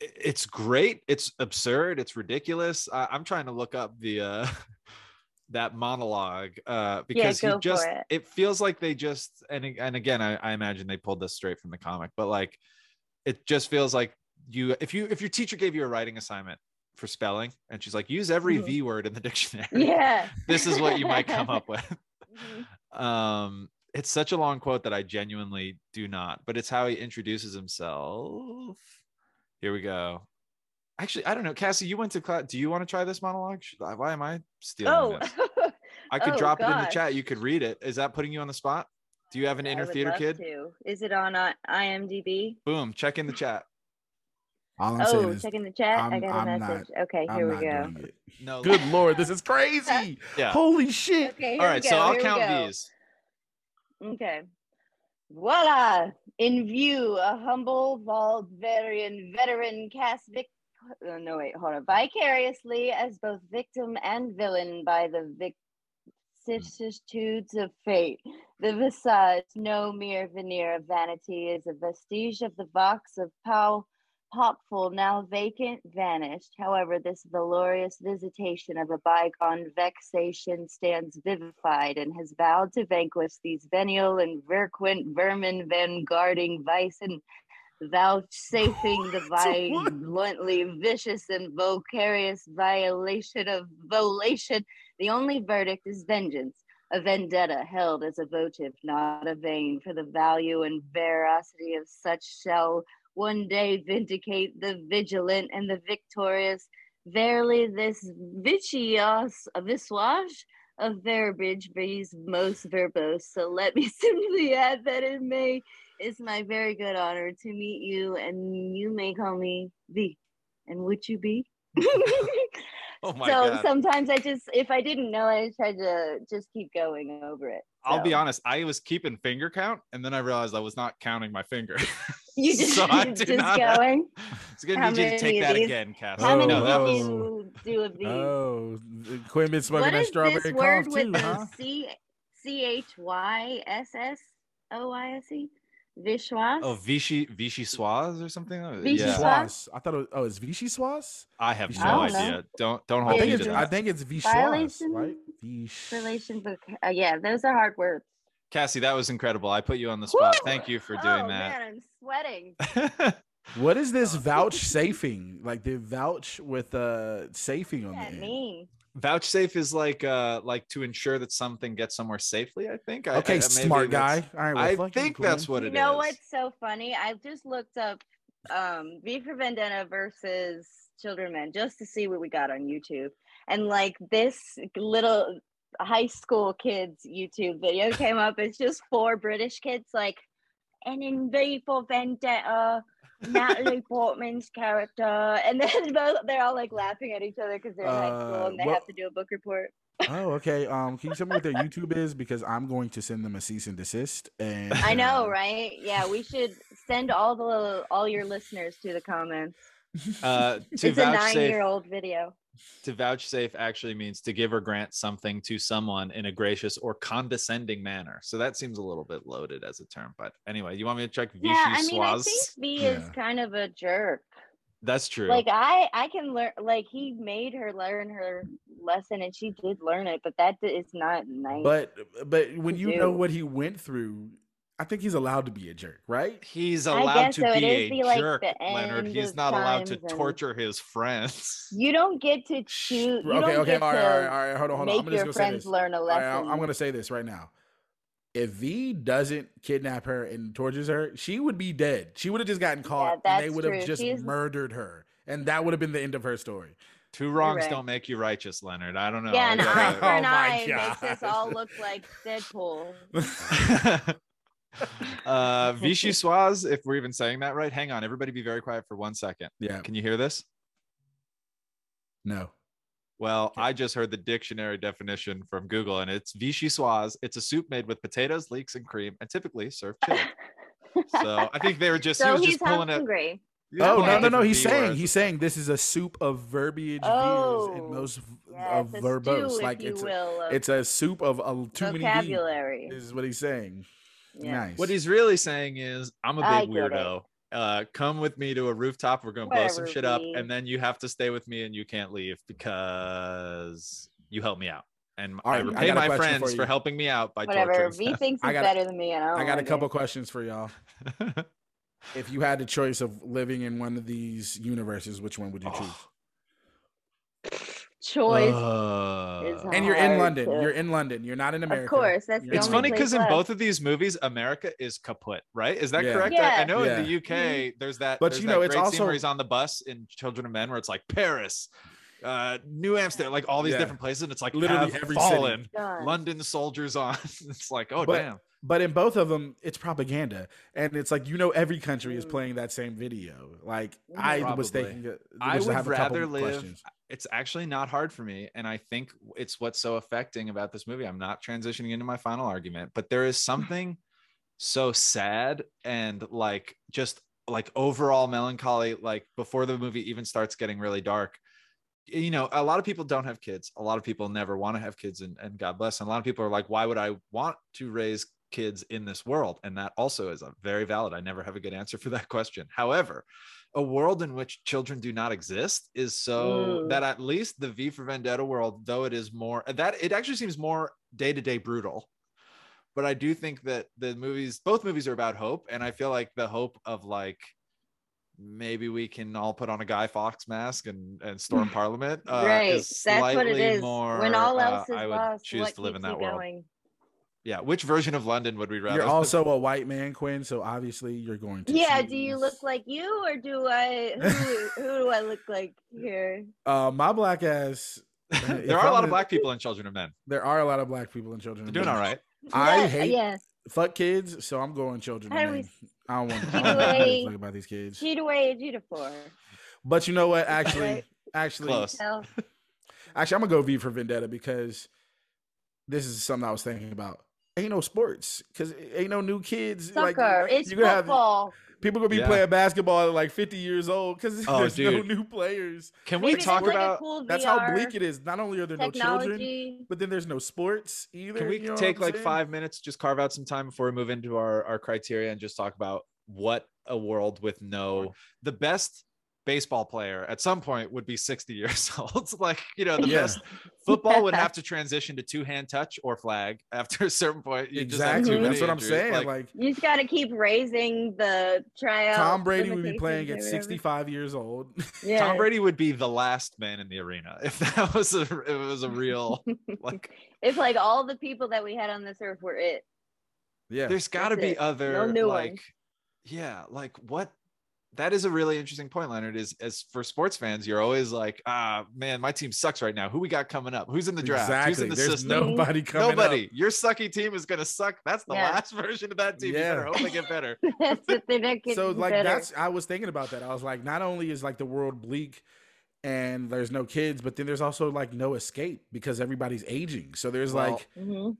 it's great it's absurd it's ridiculous I, i'm trying to look up the uh that monologue uh because he just it. feels like they just and and again I, I imagine they pulled this straight from the comic but like it just feels like you if you if your teacher gave you a writing assignment for spelling and she's like use every Mhm. v word in the dictionary Yeah. this is what you might come up with Mhm. um it's such a long quote that i genuinely do not but it's how he introduces himself here we go actually i don't know cassie you went to class do you want to try this monologue I- why am i stealing Oh, this i could oh, drop it in the chat you could read it is that putting you on the spot do you have an I inner would theater love kid to. Is it on uh, IMDb? boom check in the chat All I'm saying Oh, is, check in the chat. I I'm- got a I'm not- message. okay, I'm here we go. no Good lord, this is crazy. yeah Holy shit. Okay, here all we go. so i'll here count go. these Okay. Voila! In view, a humble Valdverian veteran cast vic- oh, no wait, hold on. Vicariously as both victim and villain by the vicissitudes of fate. The visage, no mere veneer of vanity, is a vestige of the box of Pau Popful, now vacant, vanished. However, this valorous visitation of a bygone vexation stands vivified and has vowed to vanquish these venial and verquent vermin vanguarding vice and vouchsafing the violently vicious and vocarious violation of volation. The only verdict is vengeance, a vendetta held as a votive, not a vain, for the value and veracity of such shall one day vindicate the vigilant and the victorious. Verily, this vicious visage of verbiage be most verbose. So let me simply add that it may it's my very good honor to meet you, and you may call me V. And would you be? oh my so god sometimes I just, if I didn't know, I tried to just keep going over it. I'll be honest. I was keeping finger count, and then I realized I was not counting my finger. You just, So I you did just not- going. It's gonna How need you to take that these- again, Cass. How many no, that Oh. did was you do a V? Oh, Quinn been smoking what that is strawberry this word cough with too, the huh? C C H Y S S O I S E? Vishwas? oh Vichy Vichy Swaz or something. Vichy yeah, Swaz? Swaz. I thought it was, oh, it's Vichy Swaz? I have I no don't know. idea. Don't don't I hold think me it's to I think it's Vichwas, Violation- right? Vish. relation book. Uh, yeah, those are hard words. Cassie, that was incredible. I put you on the spot. Woo! Thank you for doing oh, doing man, I'm sweating. What is this vouchsafing? Like the vouch with uh safing on What the does that end. mean? Vouchsafe is like uh like to ensure that something gets somewhere safely. I think. I- Okay, I, maybe smart guy. All right, well, I think Quinn. that's what it is. you it is. know what's so funny? I just looked up um V for Vendetta versus Children Men just to see what we got on YouTube. And like this little high school kids YouTube video came up. It's just four British kids like and in V for Vendetta, Natalie Portman's character, and then both they're all like laughing at each other because they're in high school Uh, and they well- have to do a book report. Oh, okay. Um, can you tell me what their YouTube is? Because I'm going to send them a cease and desist. And I know, uh, right? Yeah, we should send all the all your listeners to the comments. Uh, to it's a nine-year-old video. To vouchsafe actually means to give or grant something to someone in a gracious or condescending manner. So that seems a little bit loaded as a term. But anyway, you want me to check Vichy Yeah, I mean, I think V is kind of a jerk. That's true. Like I, I can learn. Like he made her learn her lesson, and she did learn it. But that is not nice. But but when you know what he went through, I think he's allowed to be a jerk, right? He's allowed to so. Be a the, like, jerk, Leonard. He's not allowed to times and- torture his friends. you don't get to Shh, choose. Okay, don't okay, get all right, to all right, all right. Hold on, hold on. make I'm just your gonna say friends this. learn a lesson. I'm, I'm gonna say this right now. If V doesn't kidnap her and tortures her, she would be dead. She would have just gotten caught, and they would have just She's- murdered her, and that would have been the end of her story. Two wrongs right. don't make you righteous, Leonard. I don't know. yeah, I an gotta- eye for an eye makes us all look like Deadpool. uh Vichy Swaz, if we're even saying that right. Hang on, everybody be very quiet for one second. Yeah, Can you hear this? no. Well, I just heard the dictionary definition from Google, and it's Vichy Swaz. It's a soup made with potatoes, leeks, and cream, and typically served chilled. So I think they were just he so was he's just pulling it. hungry. he was Oh no no no! He's saying words. he's saying this is a soup of verbiage Oh, veers and those v- Yeah, of it's a verbose. stew, like if you it's a, will, it's a soup of uh, too many vocabulary. V's. Is what he's saying. Yeah. Nice. What he's really saying is, I'm a big get it. weirdo. Uh, come with me to a rooftop. We're gonna blow some shit up, V. and then you have to stay with me, and you can't leave because you help me out. And All I right, I repay got my friends for for, helping me out by Whatever. torturing V them. thinks I he's got- better than me, and I I got a couple it. questions for y'all. If you had the choice of living in one of these universes, which one would you choose? Choice. Uh, is and you're in London. to- You're in London. You're not in America. Of course, that's it's funny because in both of these movies, America is kaput, right? Is that Yeah. correct? I, I Yeah. know in the UK, there's that. But there's you know, it's also- where he's on the bus in Children of Men, where it's like Paris, uh, New Amsterdam, like all these Yeah. different places, and it's like Literally every city. fallen. Done. London soldiers on. it's like, oh But- damn. But in both of them, it's propaganda, and it's like you know every country is Mm. playing that same video. Like Mhm. I was thinking, uh, I was to would have a couple rather live. questions. It's actually not hard for me, and I think it's what's so affecting about this movie. I'm not transitioning into my final argument, but there is something so sad and like just like overall melancholy. Like before the movie even starts getting really dark, you know, a lot of people don't have kids. A lot of people never want to have kids, and, and God bless. And a lot of people are like, why would I want to raise kids in this world? And that also is a very valid. I never have a good answer for that question. However, a world in which children do not exist is so Mm. that at least the V for Vendetta world, though it is more that it actually seems more day to day brutal. But I do think that the movies, both movies are about hope. And I feel like the hope of like, maybe we can all put on a Guy Fawkes mask and, and storm Parliament. Uh, right. That's what it is. More, when all uh, else is I would lost, choose to live in that world. going? Yeah. Which version of London would we rather? You're also a white man, Quinn. So obviously you're going to. Yeah. Do you look like you, or do I? Who, who do I look like here? Uh, my black ass. there are a I'm lot of black people in Children of Men. There are a lot of black people in children. They're doing all right. I Yeah, hate Yeah. fuck kids, so I'm going children. How of do we men. I don't want. I Cheat don't want to away. fuck about these kids. Cheat away, cheat for. But you know what? Actually, Right. actually, Close. Actually, I'm gonna go V for Vendetta because this is something I was thinking about. Ain't no sports because ain't no new kids. like, Soccer. it's you gonna have- football. people gonna be Yeah. playing basketball at like 50 years old because Oh, there's no new players. Can we Maybe talk like, about? cool That's how bleak it is. Not only are there no children, but then there's no sports either. Can we you know take like saying? five minutes, just carve out some time before we move into our, our criteria and just talk about what a world with no the best baseball player at some point would be 60 years old. like, you know, the Yeah. best football would have to transition to two hand touch or flag after a certain point. You Exactly. too That's what I'm saying. Like, Like, You just got to keep raising the tryout. Tom Brady would be playing at 65 years old. Yeah. Tom Brady would be the last man in the arena if that was a it was a real like if like all the people that we had on this earth were it. yeah. there's got to be it. other new like ones. yeah like what that is a really interesting point leonard is as for sports fans you're always like ah man my team sucks right now who we got coming up who's in the draft who's Exactly. in the There's system nobody coming nobody up. your sucky team is gonna suck that's the Yeah. last version of that team you Yeah. better hope they get better That's if they're not getting So like better. that's I was thinking about that. I was like, not only is like the world bleak and there's no kids, but then there's also like no escape because everybody's aging. So there's Well, like Mhm.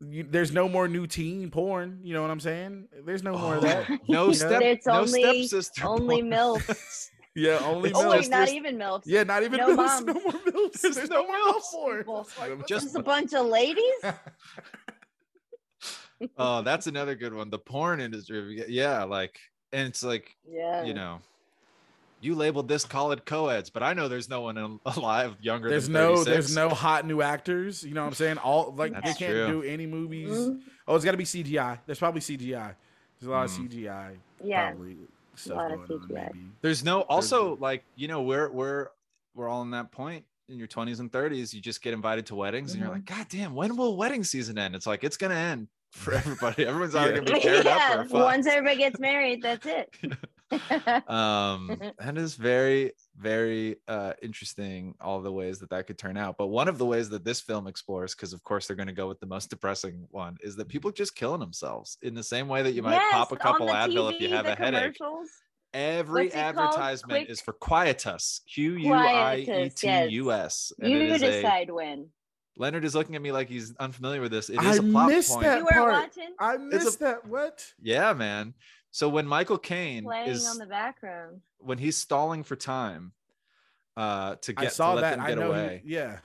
You, there's no more new teen porn. You know what I'm saying? There's no more of oh, that. Oh, no step It's no only- stepsister only porn. MILFs. Yeah, only It's Oh wait, not even MILFs. Yeah, not even no milfs. moms. No more milfs. There's There's, no no more milfs. milf porn. Like, Just- Just a bunch of ladies. oh that's another good one the porn industry yeah like and it's like Yeah. you know, you labeled this college co-eds, but I know there's no one alive younger there's than no 36. there's no hot new actors. You know what I'm saying? All like That's they can't true. do any movies. Mhm. Oh, it's got to be CGI. There's probably CGI. There's a lot Mm. of CGI. Yeah. Probably stuff lot of going on, CGI. maybe. There's no also good. like, you know, we're we're we're all in that point in your 20s and 30s. You just get invited to weddings and you're Mhm. like, God damn, when will wedding season end? It's like it's gonna end for everybody. Everyone's either Yeah. gonna be paired up yeah. or fucked. Once everybody gets married, that's it. um that is very very uh interesting all the ways that that could turn out but one of the ways that this film explores because of course they're going to go with the most depressing one is that people just killing themselves in the same way that you might Yes, pop a couple the advil if you have a headache every What's advertisement Quick- is for quietus q-u-i-e-t-u-s You it is a- decide when. leonard is looking at me like he's unfamiliar with this it I a plot missed point that You were part. watching? I It's a- missed that. What? yeah man So when Michael Caine playing is on the background. when he's stalling for time uh to get I get saw to let that. them I know. away. He, yeah.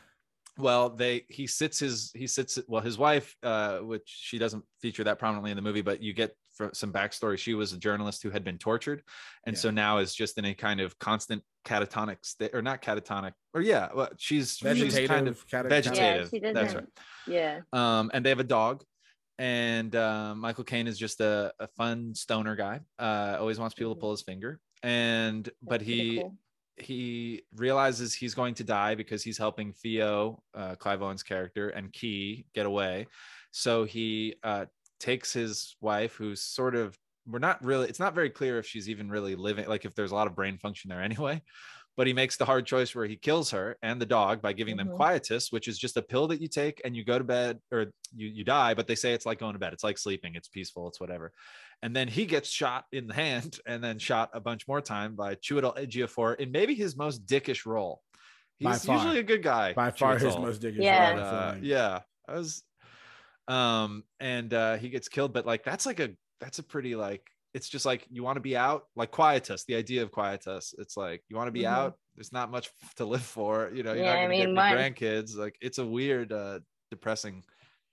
well they he sits his he sits well his wife uh which she doesn't feature that prominently in the movie but you get for some backstory she was a journalist who had been tortured and Yeah. so now is just in a kind of constant catatonic state or not catatonic or yeah well she's she's kind of cata- vegetative she that's doesn't- right Yeah. um and they have a dog and um, michael caine is just a, a fun stoner guy uh always wants people to Mhm. pull his finger and but he cool. he realizes he's going to die because he's helping Theo, uh, Clive Owen's character, and Kee get away. So he uh, takes his wife, who's sort of, we're not really, it's not very clear if she's even really living, like if there's a lot of brain function there anyway. But he makes the hard choice where he kills her and the dog by giving them Mhm. quietus, which is just a pill that you take and you go to bed or you, you die, but they say it's like going to bed. It's like sleeping. It's peaceful. It's whatever and then he gets shot in the hand and then shot a bunch more time by Chiwetel Ejiofor in maybe his most dickish role. He's far. usually a good guy. By far his most dickish. Yeah. role, but, uh, yeah, I was, um, and uh, he gets killed, but like that's like a that's a pretty like it's just like you want to be out, like quietus. The idea of quietus, it's like you want to be Mhm. out. There's not much to live for, you know. You're Yeah, not I gonna get mean, any mine- grandkids. Like it's a weird, uh, depressing.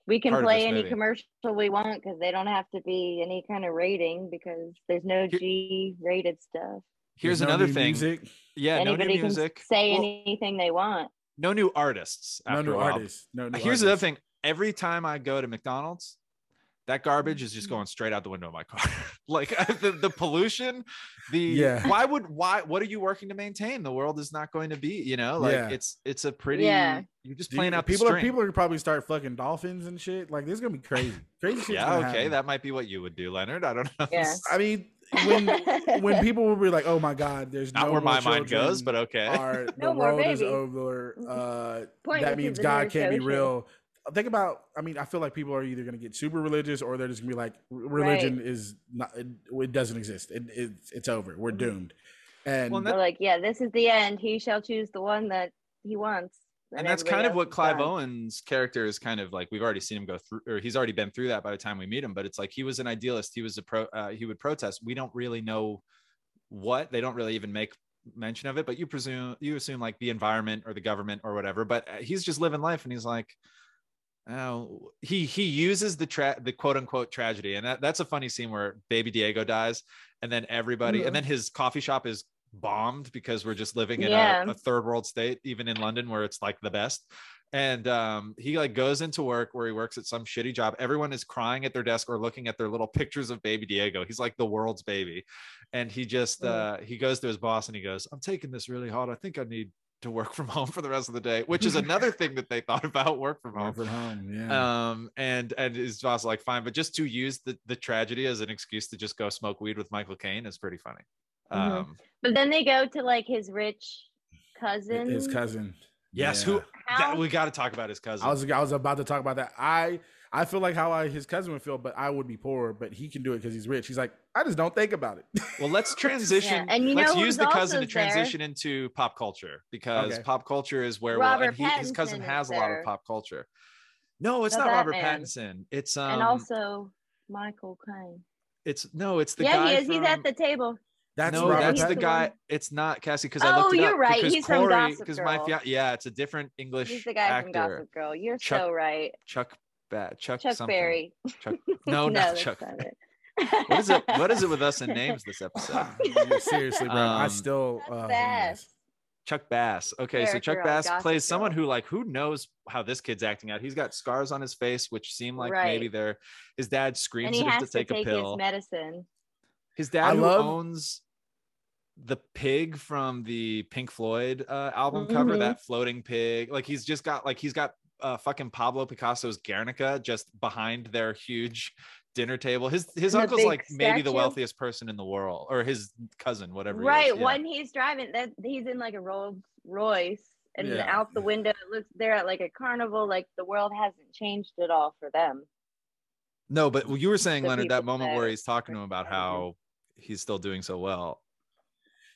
We can part of play this any movie. commercial we want because they don't have to be any kind of rating because there's no G rated stuff. Here's There's no another new thing. Music, Yeah, no Anybody new can music. say Well, anything they want. no new artists. no after new a while. artists. No new Here's the other thing. Every time I go to McDonald's, that garbage is just Mm-hmm. going straight out the window of my car. like the, the pollution, the Yeah. why would why what are you working to maintain? The world is not going to be, you know, like Yeah. it's it's a pretty Yeah. you're just Do playing you- out the people are people are probably start fucking dolphins and shit. Like this is gonna be crazy. Crazy shit. yeah, okay, that might be what you would do, Leonard. I don't know. Yeah. I mean, when when people will be like, "Oh my god, there's not no where my mind goes, but okay. are the No more world is over. Uh, Point that means God can't be ocean. real. Think about. I mean, I feel like people are either going to get super religious or they're just going to be like, "R- religion is not. It, it doesn't exist. It, it's it's over. We're Mhm. doomed. And Well, and We're like, yeah, this is the end. He shall choose the one that he wants. and that's kind of what Clive done. Owen's character is kind of like. We've already seen him go through, or he's already been through that by the time we meet him. But it's like he was an idealist. He was a pro. Uh, he would protest. We don't really know what. They don't really even make mention of it. But you presume you assume like the environment or the government or whatever. But uh, he's just living life, and he's like. Oh, he he uses the tra- the quote unquote tragedy, and that, that's a funny scene where Baby Diego dies, and then everybody, Mhm. and then his coffee shop is bombed because we're just living in Yeah. a, a third world state, even in London where it's like the best. And um, he like goes into work where he works at some shitty job. Everyone is crying at their desk or looking at their little pictures of baby Diego. He's like the world's baby. And he just Mm. uh, he goes to his boss and he goes, I'm taking this really hard. I think I need to work from home for the rest of the day, which is another thing that they thought about work from Work home from home. Yeah. um and and his boss like fine but just to use the the tragedy as an excuse to just go smoke weed with michael caine is pretty funny Mhm. um But then they go to like his rich cousin. His cousin. yes Yeah. who that, we got to talk about his cousin I was I was about to talk about that. I I feel like how I, his cousin would feel, but I would be poor. But he can do it because he's rich. He's like, I just don't think about it. well let's transition and you let's know use the cousin to also there? transition into pop culture because Okay. pop culture is where Robert we'll, and he, his cousin Pattinson is has a lot of pop culture no it's The not robert pattinson it's um and also Michael Caine. it's no it's the guy. yeah, he is. He's at the table. That's no, Robert that's the guy. It's not Cassie because I Oh, looked it you're up. right. Because He's from Corey, Gossip because my fia- yeah, it's a different English He's the guy actor. from Gossip Girl. You're Chuck- so right. Chuck Bat Chuck Chuck something. Berry. Chuck no, not Chuck. not it. What is it? What is it with us and names this episode? Seriously, bro. I Um, still That's uh, Bass. Chuck Bass. Okay, so Chuck Bass Gossip plays someone who like who knows how this kid's acting out. He's got scars on his face, which seem like maybe Right. they're his dad And screams he at him has to to take, take a his pill. medicine. His dad I who love- owns the pig from the Pink Floyd uh, album cover, Mhm. that floating pig. Like he's just got like he's got uh, fucking Pablo Picasso's Guernica just behind their huge dinner table. His his the uncle's big like maybe the wealthiest person in the world, or his cousin, whatever. Right. is. Yeah. When he's driving, that he's in like a Rolls Royce, and Yeah. out the window it looks they're at like a carnival. Like the world hasn't changed at all for them. No, but you were saying, The Leonard, that moment where he's talking to him about how he's still doing so well.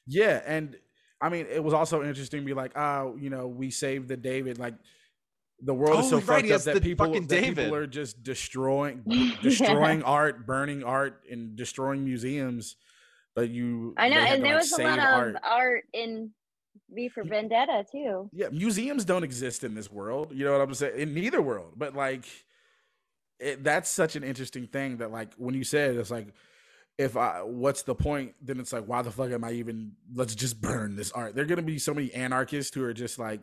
Yeah, and I mean, it was also interesting to be like, oh, you know, we saved the David. Like, the world is Oh, so right, fucked up that people that David. people are just destroying Yeah. destroying art, burning art, and destroying museums. But you, I know, and to, there like, was a save lot of art. art. in V for Vendetta too. Yeah, museums don't exist in this world. You know what I'm saying? In neither world, but like, it, that's such an interesting thing that like when you said it's like, if I what's the point? Then it's like, why the fuck am I even? Let's just burn this art. There are gonna be so many anarchists who are just like,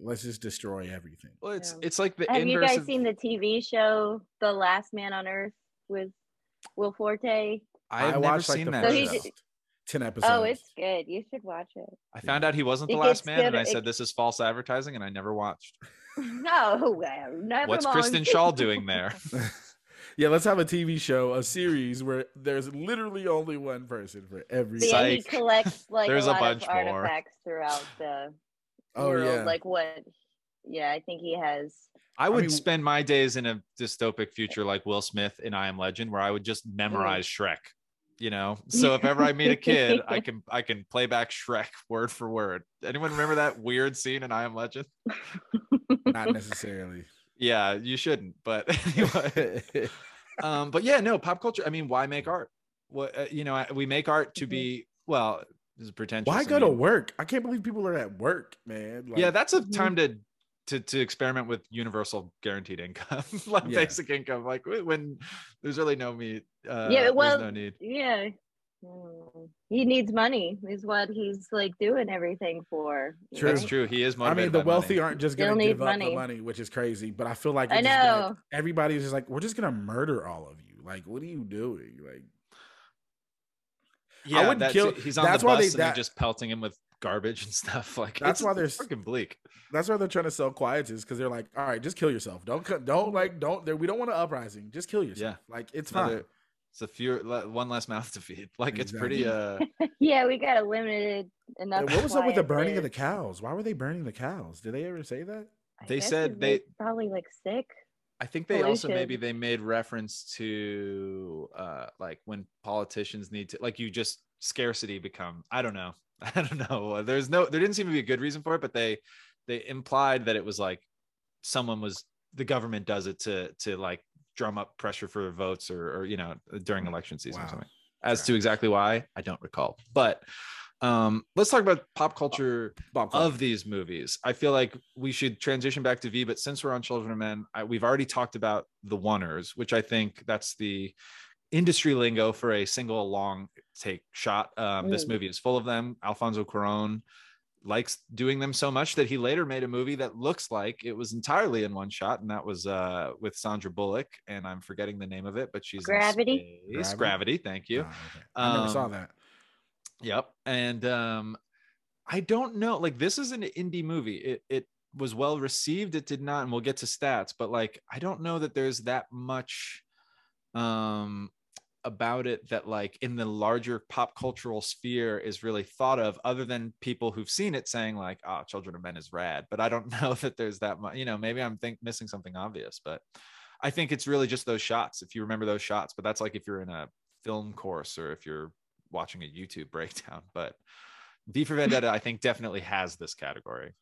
let's just destroy everything. Well, it's Yeah. it's like the Have you guys of- seen the TV show The Last Man on Earth with Will Forte? I have never seen that. So he show. ten oh, episodes. Oh, it's good. You should watch it. I found out he wasn't the It last gets man, and I it- said this is false advertising, and I never watched. No, well, never What's. Kristen Schaal doing there? yeah, let's have a TV show, a series where there's literally only one person for every. But yeah, he collects like There's a a lot bunch of more. artifacts throughout the Oh, world. yeah. Like what? Yeah, I think he has. I would mean- spend my days in a dystopic future like Will Smith in I Am Legend, where I would just mm. memorize Shrek. You know, so if ever I meet a kid, I can I can play back Shrek word for word. Anyone remember that weird scene in I Am Legend? Not necessarily. Yeah, you shouldn't. But anyway, um, but yeah, no pop culture. I mean, why make art? What uh, you know, we make art to Mhm. be well. This is pretentious. Why I go to work? I can't believe people are at work, man. Like, yeah, that's a Mhm. time to to to experiment with universal guaranteed income, like Yeah. basic income. Like when there's really no meat. Uh, Yeah, there's well, no need. Yeah. Mm. He needs money, is what he's like doing everything for. True. That's know? true. He is money. I mean, the wealthy money. aren't just gonna give up the money. money, which is crazy. But I feel like I it's just gonna- know. everybody's just like, we're just gonna murder all of you. Like, what are you doing? Like, Yeah, I wouldn't kill- He's on that's the why bus they- and they're that- just pelting him with garbage and stuff. Like That's why they're freaking bleak. that's why they're trying to sell quietus because they're like, all right, just kill yourself. Don't don't like don't. We don't want an uprising. Just kill yourself. Yeah, Like it's fine. Another- It's a few one less mouth to feed. Like it's pretty. Uh, yeah, we got a limited enough. what was up with the quiet burning of the cows? Why were they burning the cows? Did they ever say that? I They said they- probably like sick. I think they also maybe they made reference to uh like when politicians need to like you just scarcity become I don't know. I don't know. There's no there didn't seem to be a good reason for it, but they they implied that it was like someone was the government does it to to like drum up pressure for votes or or you know during election season or something. As to exactly why, I don't recall. But um let's talk about pop culture Bob of these movies. I feel like we should transition back to V, but since we're on Children of Men, I, we've already talked about the oneers, which I think that's the industry lingo for a single long take shot. Um, This Mm. movie is full of them. Alfonso Cuarón likes doing them so much that he later made a movie that looks like it was entirely in one shot, and that was uh, with Sandra Bullock, and I'm forgetting the name of it, but she's Gravity? space. Gravity? Gravity. Thank you. Ah, okay. I never saw Um, that. Yep. And um I don't know like this is an indie movie. It it was well received, it did not and we'll get to stats, but like I don't know that there's that much um about it that like in the larger pop cultural sphere is really thought of other than people who've seen it saying like oh children of men is rad but i don't know that there's that much you know maybe i'm think missing something obvious but i think it's really just those shots if you remember those shots but that's like if you're in a film course or if you're watching a YouTube breakdown, but V for Vendetta, I think definitely has this category.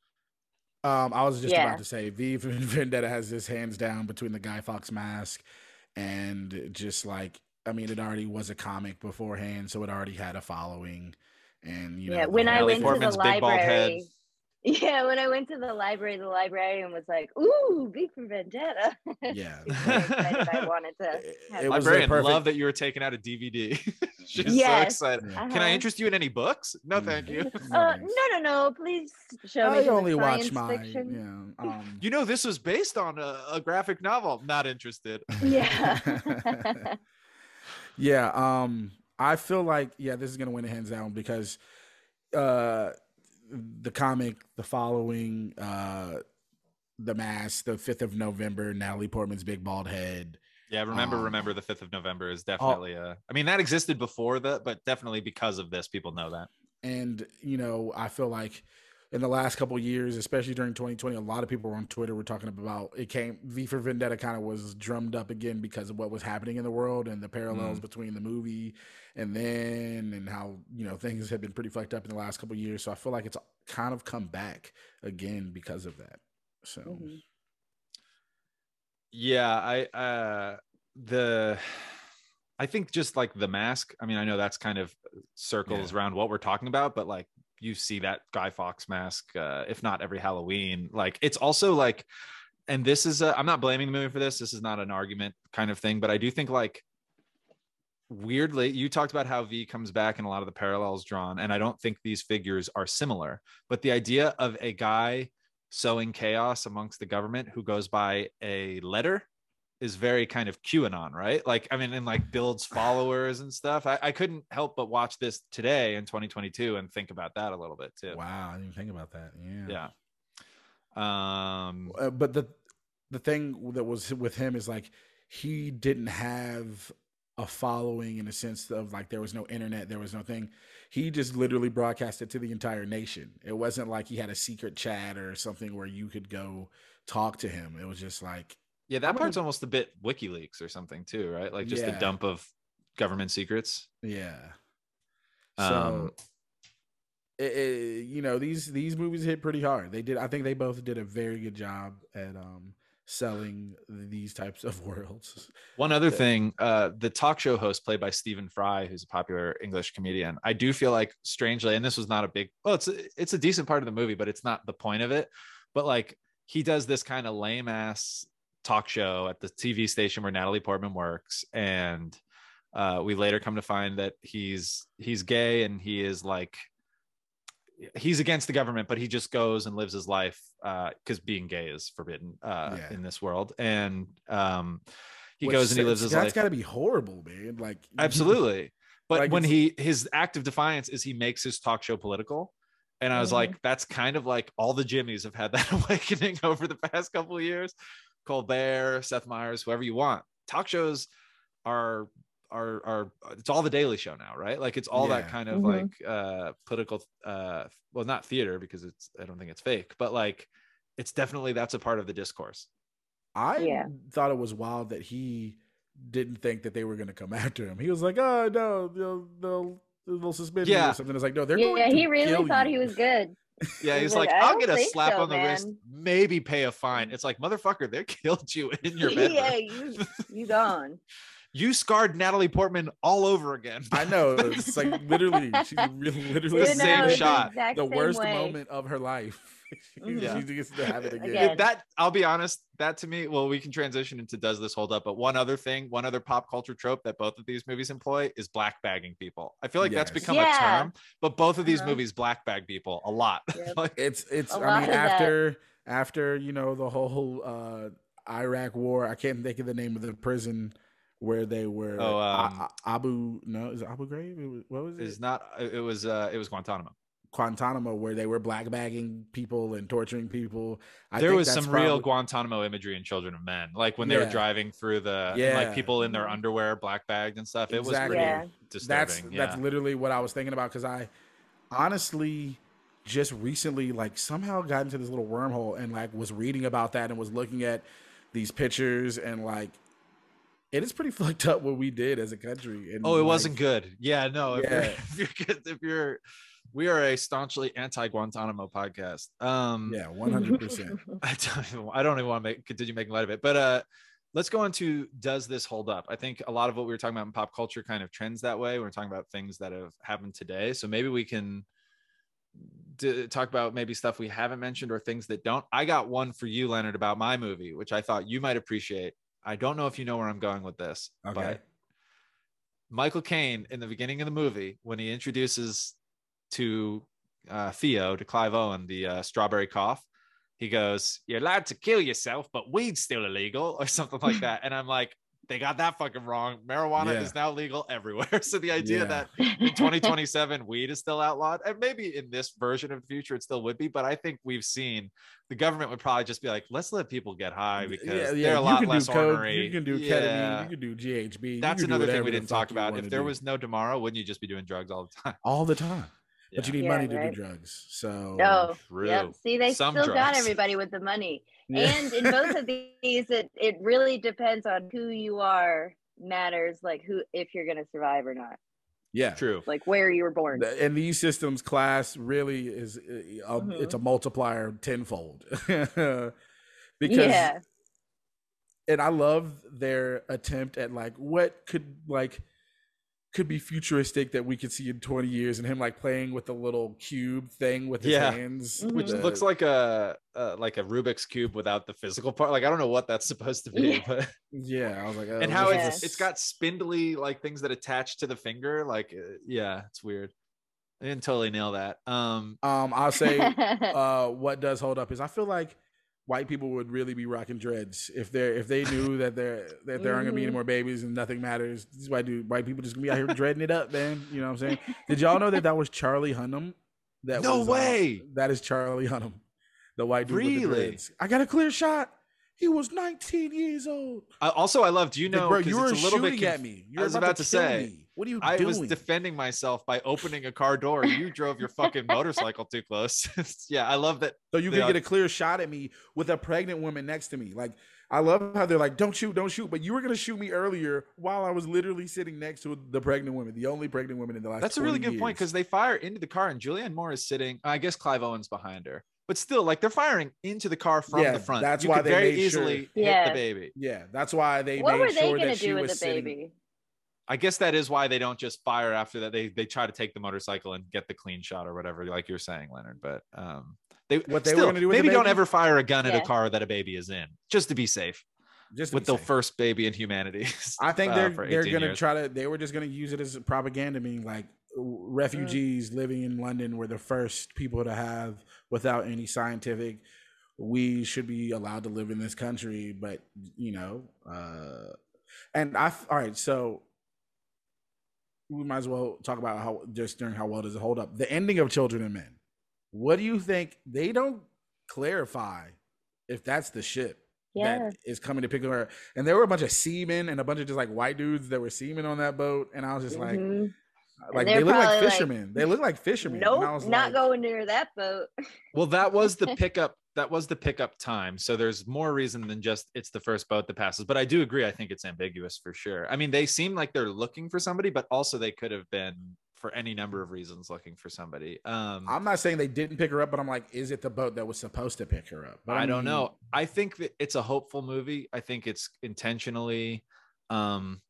Um, I was just Yeah. about to say, V for Vendetta has this hands down between the Guy Fawkes mask and just like, I mean, it already was a comic beforehand, so it already had a following. And you know, yeah, the when I went thing- Portman's to the big bald head. library. Yeah, when I went to the library, the librarian was like, "Ooh, V for Vendetta." Yeah. She was really excited I wanted to. It- have it was Librarian, perfect- love that you were taking out a DVD. She's so Yes. excited. Yeah. Can I Uh-huh. interest you in any books? No, thank you. No Uh, no, no, no! Please show me. I some only watch science my, fiction. yeah. Um, You know, this was based on a, a graphic novel. Not interested. Yeah. Yeah um i feel like yeah this is gonna win a hands down because uh the comic the following uh the mask the 5th of november natalie portman's big bald head Yeah, remember, Um, remember the 5th of November Oh. is definitely uh I mean, that existed before that, but definitely because of this, people know that. and you know i feel like in the last couple of years especially during 2020 a lot of people on twitter were talking about it came v for vendetta kind of was drummed up again because of what was happening in the world and the parallels Mm. between the movie and then and how you know things have been pretty fucked up in the last couple of years so i feel like it's kind of come back again because of that so Mhm. Yeah, I uh the I think just like the mask. I mean, I know that's kind of circles Yeah. around what we're talking about, but like you see that Guy Fawkes mask, uh, if not every Halloween. Like it's also like, and this is I'm not blaming the movie for this. This is not an argument kind of thing, but I do think like weirdly, you talked about how V comes back and a lot of the parallels drawn, and I don't think these figures are similar. But the idea of a guy sowing chaos amongst the government who goes by a letter is very kind of QAnon, right? Like, I mean, and like builds followers and stuff. I, I couldn't help but watch this today in 2022 and think about that a little bit too. Wow, I didn't think about that. Yeah. Yeah. Um, Uh, but the the thing that was with him is like he didn't have a following in a sense of like there was no internet, there was no thing. He just literally broadcasted to the entire nation. It wasn't like he had a secret chat or something where you could go talk to him. It was just like yeah, that I'm gonna- part's almost a bit WikiLeaks or something too, right? Like just Yeah. a dump of government secrets. Yeah. Um, So, it, it- you know, these these movies hit pretty hard. They did. I think they both did a very good job at um selling these types of worlds. One other thing, uh, the talk show host played by Stephen Fry, who's a popular English comedian. I do feel like strangely, and this was not a big well, it's a, it's a decent part of the movie, but it's not the point of it. But like he does this kind of lame ass talk show at the TV station where Natalie Portman works, and uh, we later come to find that he's he's gay and he is like he's against the government, but he just goes and lives his life because being gay is forbidden uh, Yeah. in this world, and um, he Which goes and he lives his That's life. That's got to be horrible, man. Like Absolutely. But Like, when he his act of defiance is he makes his talk show political. And I was Mhm. like, that's kind of like all the Jimmys have had that awakening over the past couple of years. Colbert, Seth Meyers, whoever you want. Talk shows are are are it's all the Daily Show now, right? Like it's all that kind of Mhm. like uh political uh well not theater because it's I don't think it's fake, but like it's definitely that's a part of the discourse. I Yeah. thought it was wild that he didn't think that they were going to come after him. He was like, "Oh no, they'll they'll they'll suspend me Yeah. or something." It's like, no, they're yeah, going. to he really thought you. he was good. Yeah, He's like, like, "I I'll get a slap so, on the wrist, maybe pay a fine. Mm. It's like, motherfucker, they killed you in your bedroom. yeah, you you gone. You scarred Natalie Portman all over again. I know. It's like literally, she's really, literally The You know, same shot. exact the same worst way. moment of her life. Yeah. She gets to have it again. Again. that I'll be honest, that to me, well, we can transition into does this hold up? But one other thing, one other pop culture trope that both of these movies employ is black bagging people. I feel like that's become Yeah. a term, but both of these Uh-huh. movies black bag people a lot. Yep. like, It's it's. A I lot mean, of that. after after you know the whole uh Iraq war, I can't think of the name of the prison where they were. Oh, A- um, A- Abu. No, is it Abu Ghraib? It was- What was it? is not it was uh it was Guantanamo. Guantanamo, where they were black bagging people and torturing people. I there think was that's some real Guantanamo imagery in Children of Men, like when they were driving through the Yeah. like people in their underwear, black bagged and stuff. It was Exactly. pretty Yeah. disturbing. That's yeah. that's literally what I was thinking about because I honestly just recently like somehow got into this little wormhole and like was reading about that and was looking at these pictures and like it is pretty fucked up what we did as a country. And Oh, it like, wasn't good. Yeah, no. If, you're, if you're good- if you're, we are a staunchly anti Guantanamo podcast. Um, Yeah, one hundred percent. I don't even, I don't even want to make continue making light of it, but uh, let's go into does this hold up? I think a lot of what we were talking about in pop culture kind of trends that way. We're talking about things that have happened today, so maybe we can d- talk about maybe stuff we haven't mentioned or things that don't. I got one for you, Leonard, about my movie, which I thought you might appreciate. I don't know if you know where I'm going with this, Okay. but Michael Caine in the beginning of the movie when he introduces to uh, Theo to Clive Owen the uh, strawberry cough, he goes, "You're allowed to kill yourself, but weed's still illegal," or something like that. And I'm like, they got that fucking wrong. Marijuana Yeah. is now legal everywhere. So the idea Yeah. that in 2027 weed is still outlawed, and maybe in this version of the future it still would be, but I think we've seen the government would probably just be like, let's let people get high because they're a you lot can less do ornery. You can do Yeah. ketamine. You can do GHB. That's can do another thing we didn't talk about. If there do. was no tomorrow, wouldn't you just be doing drugs all the time? all the time, but you need Yeah, money to right. do drugs. So Oh, True. yep. See, they Some still got everybody with the money. Yeah. And in both of these, it, it really depends on who you are matters, like who if you're gonna survive or not, yeah, True. like where you were born. And these systems class really is uh, a, Mhm. it's a multiplier tenfold because yeah, and I love their attempt at like what could like could be futuristic that we could see in 20 years and him like playing with the little cube thing with his Yeah. hands Mhm. which the- looks like a uh, like a Rubik's cube without the physical part. Like I don't know what that's supposed to be, Yeah. but yeah i was like oh, and how it's it's got spindly like things that attach to the finger. Like uh, yeah, it's weird. I didn't totally nail that. Um, um i'll say uh what does hold up is i feel like white people would really be rocking dreads if they're if they knew that they're that there aren't gonna be any Mhm. more babies and nothing matters these white dude white people just gonna be out here dreading it up man you know what i'm saying did y'all know that that was charlie hunnam that No was, uh, way! that is charlie hunnam the white dude with the Really? dreads i got a clear shot he was 19 years old I, also, I love. Do you Like, know? you were it's a little shooting bit at conf- me you're I was about, about to, to say, me. What are you I doing was defending myself by opening a car door. You drove your fucking motorcycle too close. yeah, I love that. So you can are- get a clear shot at me with a pregnant woman next to me. Like I love how they're like, "Don't shoot, don't shoot," but you were gonna shoot me earlier while I was literally sitting next to the pregnant woman, the only pregnant woman in the last. That's a really 20 good point because they fire into the car and Julianne Moore is sitting. I guess Clive Owen's behind her, but still, like they're firing into the car from Yeah, the front. that's you why could they very made sure- easily hit Yeah. the baby. yeah, that's why they what made were they sure gonna that she do with was the sitting. Baby? I guess that is why they don't just fire after that. They they try to take the motorcycle and get the clean shot or whatever, like you're saying, Leonard. But um, they What they were still, gonna do. maybe don't ever fire a gun at a car that a baby is in, just to be safe Just with the safe. first baby in humanity. I think uh, they're for they're gonna years. try to. They were just gonna use it as propaganda, being like refugees living in London were the first people to have without any scientific. We should be allowed to live in this country, but you know, uh, and I. All right, so we might as well talk about how just during how well does it hold up. The ending of Children and Men. What do you think? They don't clarify if that's the ship Yeah. that is coming to pick her. Up? And there were a bunch of seamen and a bunch of just like white dudes that were seamen on that boat. And I was just like, Mhm. like they're they look like probably like, fishermen. they look like fishermen. No, Nope, not like, going near that boat. Well, that was the pickup. That was the pickup time. So there's more reason than just it's the first boat that passes. But I do agree. I think it's ambiguous for sure. I mean, they seem like they're looking for somebody, but also they could have been for any number of reasons looking for somebody. Um, I'm not saying they didn't pick her up, but I'm like, is it the boat that was supposed to pick her up? But I don't know. I think that it's a hopeful movie. I think it's intentionally um,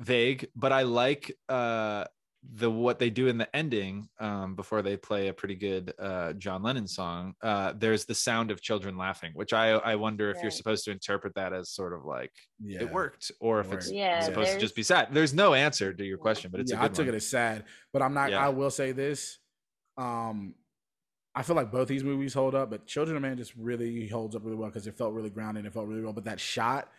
vague, but I like uh, the what they do in the ending um, before they play a pretty good uh, John Lennon song. Uh, there's the sound of children laughing, which I I wonder if you're supposed to interpret that as sort of like Yeah. it worked, or It if it's worked. Yeah, supposed to just be sad. There's no answer to your question, but it's yeah, a I good took one. it as sad, but I'm not. Yeah. I will say this. Um, I feel like both these movies hold up, but Children of Man just really holds up really well because it felt really grounded. It felt really well. But that shot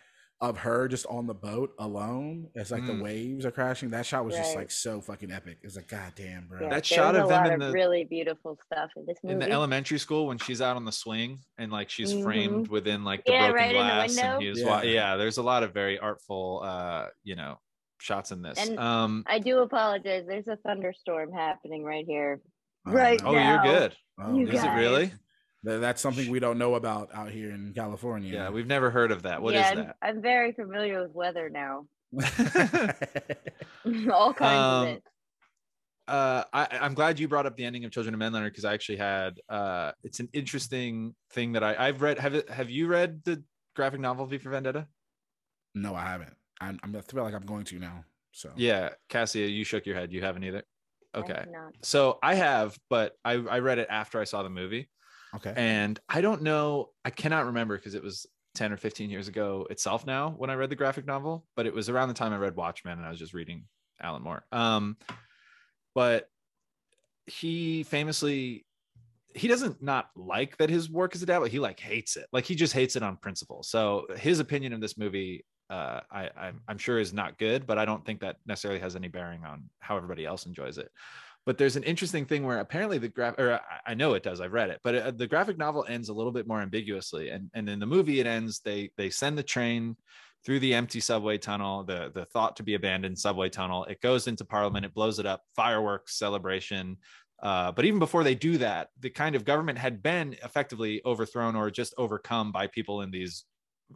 of her just on the boat alone, as like the Mm. waves are crashing, that shot was just like so fucking epic. It's like, god damn, bro. Yeah, That shot of them lot in of the- really beautiful stuff in this movie. in the elementary school when she's out on the swing and like she's Mhm. framed within like the Yeah, broken right in the glass window. and he was Yeah. yeah. yeah there's a lot of very artful uh you know shots in this And um I do apologize. There's a thunderstorm happening right here. Right no. oh now. you're good Oh, You is it really Th- That's something we don't know about out here in California. yeah we've never heard of that What is yeah, I'm- that I'm very familiar with weather now. All kinds Um, of it. uh I, i'm glad you brought up the ending of children of men leonard because i actually had uh it's an interesting thing that i i've read have have you read the graphic novel v for vendetta no, I haven't. I'm, I'm I feel like I'm going to now. So yeah cassie you shook your head you haven't either I okay have not. so i have but i i read it after i saw the movie okay. and I don't know, I cannot remember because it was 10 or 15 years ago itself now when I read the graphic novel, but it was around the time I read Watchmen and I was just reading Alan Moore. Um, but he famously he doesn't not like that his work is adapted, he like hates it. Like he just hates it on principle. So his opinion of this movie uh, I, I'm, I'm sure is not good, but I don't think that necessarily has any bearing on how everybody else enjoys it but there's an interesting thing where apparently the graph or I- I know it does I've read it but uh, the graphic novel ends a little bit more ambiguously and and in the movie it ends they they send the train through the empty subway tunnel the the thought to be abandoned subway tunnel it goes into parliament it blows it up fireworks celebration uh, but even before they do that the kind of government had been effectively overthrown or just overcome by people in these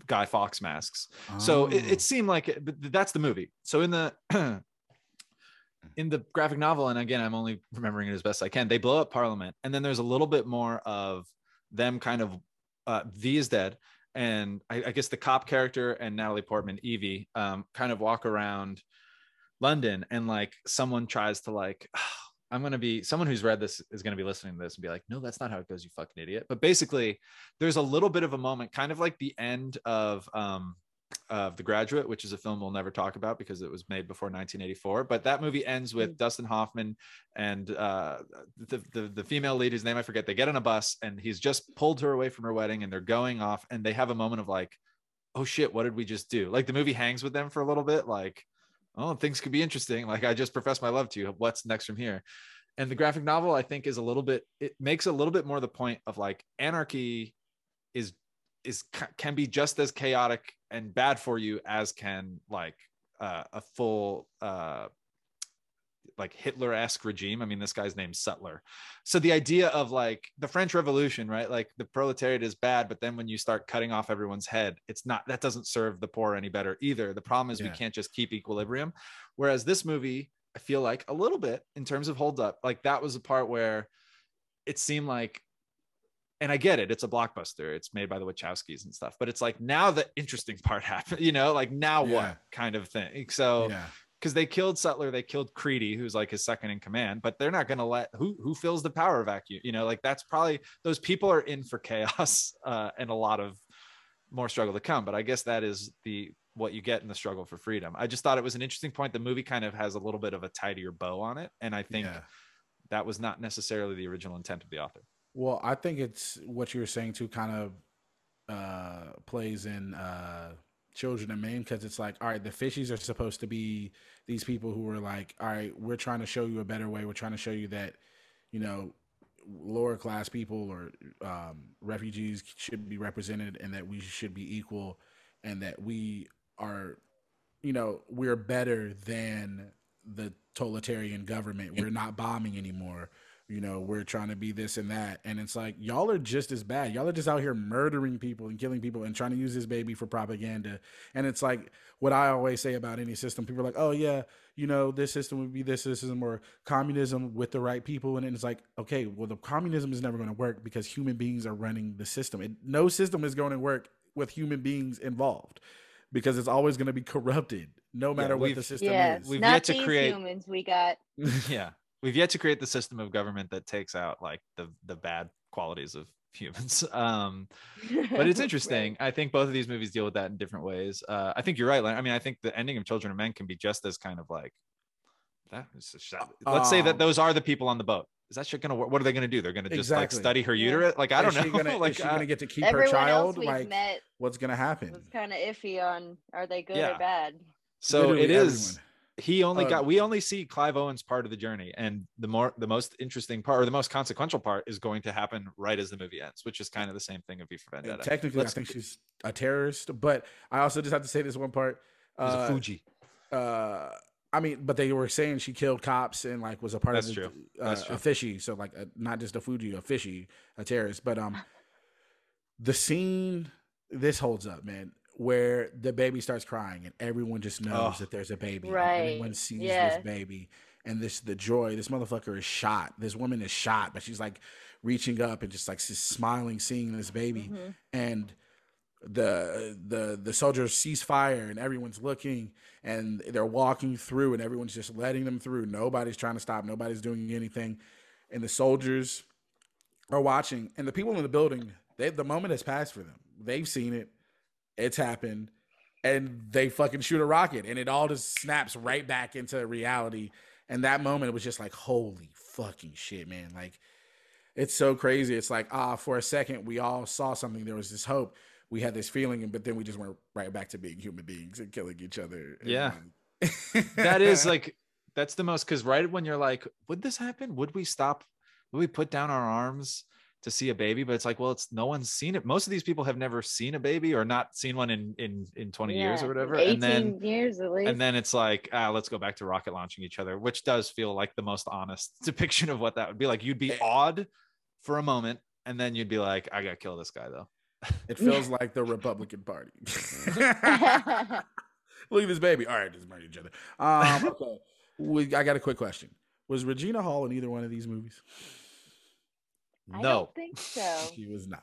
guy fawkes masks so it, Oh. it seemed like it, but that's the movie so in the in the graphic novel and again i'm only remembering it as best i can they blow up parliament and then there's a little bit more of them kind of uh v is dead and I, I guess the cop character and Natalie Portman, Evie, um, kind of walk around London, and like someone tries to like. I'm gonna be someone who's read this is gonna be listening to this and be like, no, that's not how it goes, you fucking idiot. But basically, there's a little bit of a moment, kind of like the end of um of The Graduate, which is a film we'll never talk about because it was made before 1984. But that movie ends with mm. Dustin Hoffman and uh, the, the, the female lead, whose name I forget. They get on a bus and he's just pulled her away from her wedding, and they're going off, and they have a moment of like, "Oh shit, what did we just do?" Like the movie hangs with them for a little bit, like, "Oh, things could be interesting." Like I just professed my love to you. What's next from here? And the graphic novel, I think, is a little bit. It makes a little bit more the point of like anarchy is is can be just as chaotic and bad for you as can like uh, a full uh, like Hitler-esque regime. I mean, this guy's named Sutler. So the idea of like the French Revolution, right? Like the proletariat is bad, but then when you start cutting off everyone's head, it's not that doesn't serve the poor any better either. The problem is yeah. we can't just keep equilibrium. Whereas this movie, I feel like a little bit in terms of hold up, like that was a part where it seemed like and I get it. It's a blockbuster. It's made by the Wachowskis and stuff. But it's like now the interesting part happened. You know, like now yeah. what kind of thing. So because yeah. they killed Sutler, they killed Creedy, who's like his second in command. But they're not going to let who who fills the power vacuum. You know, like that's probably those people are in for chaos uh, and a lot of more struggle to come. But I guess that is the what you get in the struggle for freedom. I just thought it was an interesting point. The movie kind of has a little bit of a tidier bow on it, and I think yeah. that was not necessarily the original intent of the author. Well, I think it's what you were saying too, kind of uh, plays in uh, Children of Men because it's like, all right, the fishies are supposed to be these people who are like, all right, we're trying to show you a better way. We're trying to show you that, you know, lower class people or um, refugees should be represented and that we should be equal and that we are, you know, we're better than the totalitarian government. We're not bombing anymore you know, we're trying to be this and that. And it's like, y'all are just as bad. Y'all are just out here murdering people and killing people and trying to use this baby for propaganda. And it's like what I always say about any system. People are like, oh, yeah, you know, this system would be this system or communism with the right people. And it's like, okay, well, the communism is never going to work because human beings are running the system. It, no system is going to work with human beings involved because it's always going to be corrupted no matter yeah, what the system yeah, is. We've Not yet to create humans we got. yeah we've yet to create the system of government that takes out like the the bad qualities of humans um but it's interesting right. i think both of these movies deal with that in different ways uh i think you're right i mean i think the ending of children of men can be just as kind of like that is a that let's say that um, those are the people on the boat is that shit gonna work? What are they gonna do? They're gonna just exactly. like study her uterus? Like I don't know. Gonna, like is she gonna get to keep her child? Like what's gonna happen? It's kind of iffy on are they good yeah. or bad. So Literally it is. Everyone he only uh, got we only see clive owen's part of the journey and the more the most interesting part or the most consequential part is going to happen right as the movie ends which is kind of the same thing of V for Vendetta. technically Let's, i think she's a terrorist but i also just have to say this one part uh, fugee uh I mean, but they were saying she killed cops and like was a part That's of the, true. Uh, true. a fishy. So like, a, not just a Fugee, a fishy, a terrorist. But um, the scene this holds up, man where the baby starts crying and everyone just knows oh. that there's a baby. Right. Everyone sees yeah. this baby and this the joy. This motherfucker is shot. This woman is shot, but she's like reaching up and just like smiling, seeing this baby. Mm-hmm. And the the the soldiers cease fire and everyone's looking and they're walking through and everyone's just letting them through. Nobody's trying to stop. Nobody's doing anything. And the soldiers are watching and the people in the building, they the moment has passed for them. They've seen it it's happened, and they fucking shoot a rocket, and it all just snaps right back into reality. And that moment was just like, holy fucking shit, man! Like, it's so crazy. It's like, ah, for a second, we all saw something. There was this hope. We had this feeling, but then we just went right back to being human beings and killing each other. Yeah, that is like that's the most because right when you're like, would this happen? Would we stop? Would we put down our arms? To see a baby but it's like well it's no one's seen it. Most of these people have never seen a baby or not seen one in in in 20 yeah, years or whatever 18 and then years at least and then it's like ah let's go back to rocket launching each other which does feel like the most honest depiction of what that would be like. You'd be eh. awed for a moment and then you'd be like i gotta kill this guy though. It feels like the republican party. Look at this baby. All right just murder each other. Um okay. We, i got a quick question. Was regina hall in either one of these movies I no. don't think so. she was not.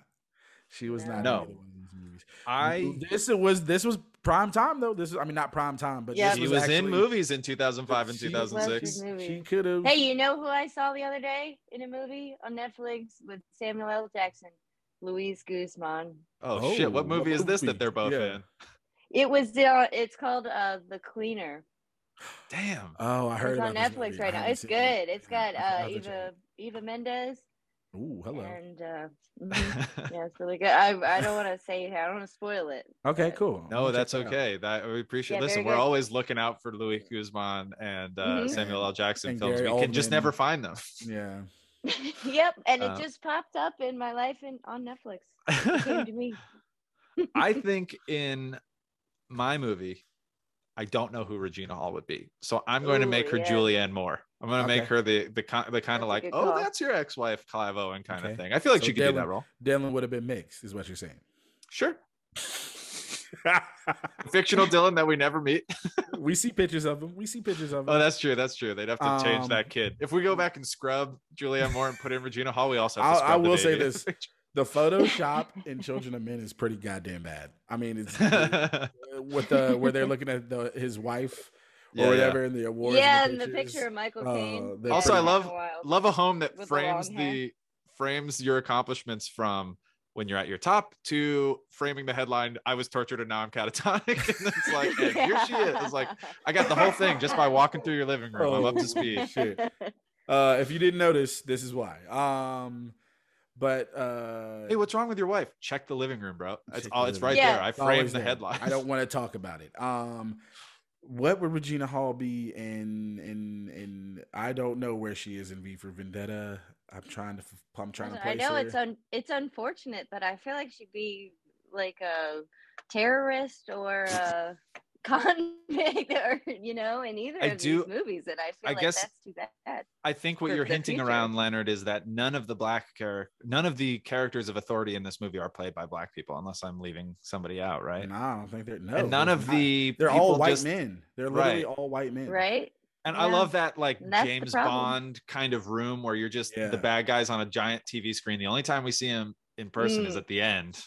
She was no. not. No. these movies. I this was this was prime time though. This is I mean not prime time, but Yeah. this he was in actually- movies in 2005 and 2006. She- She could have. Hey, you know who I saw the other day in a movie on Netflix with Samuel L. Jackson? Luis Guzman. Oh, shit! What Oh, movie what is this movie? that they're both Yeah. in? It was uh, it's called uh The Cleaner. Damn. Oh, I heard It's about on Netflix movie. Right now. It's good. it. It's Yeah, got uh have to check Eva Eva Mendes it. Ooh, hello. and uh mhm. yeah, it's really good. I I don't want to say it. I don't want to spoil it. Okay, but- cool. No, that's that out. okay. That we appreciate. Yeah, Listen, we're good. always looking out for Luis Guzman and uh, Mhm. Samuel L. Jackson And films. Gary we can just never find them. Yeah. yep, and it Uh, just popped up in my life in on Netflix. It came to me. I think in my movie, I don't know who Regina Hall would be, so I'm going to make her yeah. Julianne Moore. I'm going to make her the the kind the kind of like, oh, call. that's your ex-wife, Clive Owen kind Okay. of thing. I feel like So she could do that role. Dylan would have been mixed, is what you're saying. Sure. Fictional Dylan that we never meet. we see pictures of him. We see pictures of him. Oh, that's true. That's true. They'd have to change Um, that kid. If we go back and scrub Julianne Moore and put in Regina Hall, we also have to I'll- I the will say this. the Photoshop in Children of Men is pretty goddamn bad. I mean, it's with the where they're looking at the his wife or yeah. whatever in the awards. yeah, and and the picture of Michael uh, Caine. they're Also, I love wild. love a home that With frames long hair. the frames your accomplishments from when you're at your top to framing the headline i was tortured and now i'm catatonic and it's like and here she is it's like i got the whole thing just by walking through your living room i'm up Oh. to speed Shit. Uh, if you didn't notice, this is why. Um, but uh, hey what's wrong with your wife check the living room bro it's all it's right room. there Yeah. i framed the there. headline I don't want to talk about it. Um, what would Regina Hall be in? In in I don't know where she is in V for Vendetta. I'm trying to. I'm trying to I know her. it's un it's unfortunate, but I feel like she'd be like a terrorist or a convict, or you know, in either I of do- these movies. And I feel I like guess- that's too bad. I think what you're hinting future. around, Leonard, is that none of the black character, none of the characters of authority in this movie are played by black people, unless I'm leaving somebody out, right? No, I don't think they're no. and none of not. the They're all white just- men. They're literally Right. all white men. Right? And I love that like And that's the James. Bond kind of room where you're just Yeah. the bad guys on a giant TV screen. The only time we see him in person is Mm. at the end.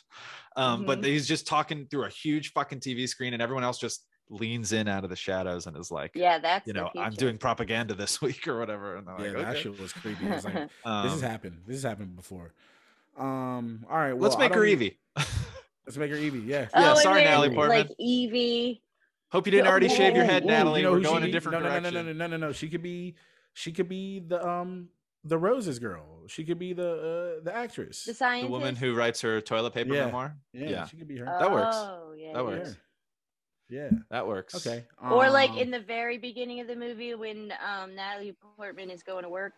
Um, But Mhm. he's just talking through a huge fucking TV screen, and everyone else just leans in out of the shadows and is like, Yeah, that's you know, I'm doing propaganda this week or whatever. And they're Yeah, like, that okay. shit was creepy. It was like, this Um, has happened. This has happened before. Um. All right. Well, let's make her don't- Evie. Let's make her Evie. Yeah. Yeah, oh, and sorry, then, Natalie Portman. Like Evie. Hope you didn't already shave your head, Ooh, Natalie. you know We're going she- a different no, no, direction. No, no, no, no, no, no. She could be. She could be the um the Roses girl. She could be the uh, the actress. The The woman who writes her toilet paper Yeah. memoir. yeah, yeah. she could be her. That works. Oh, yeah. That works. Yeah. That works. Okay. Or like um, in the very beginning of the movie when um, Natalie Portman is going to work,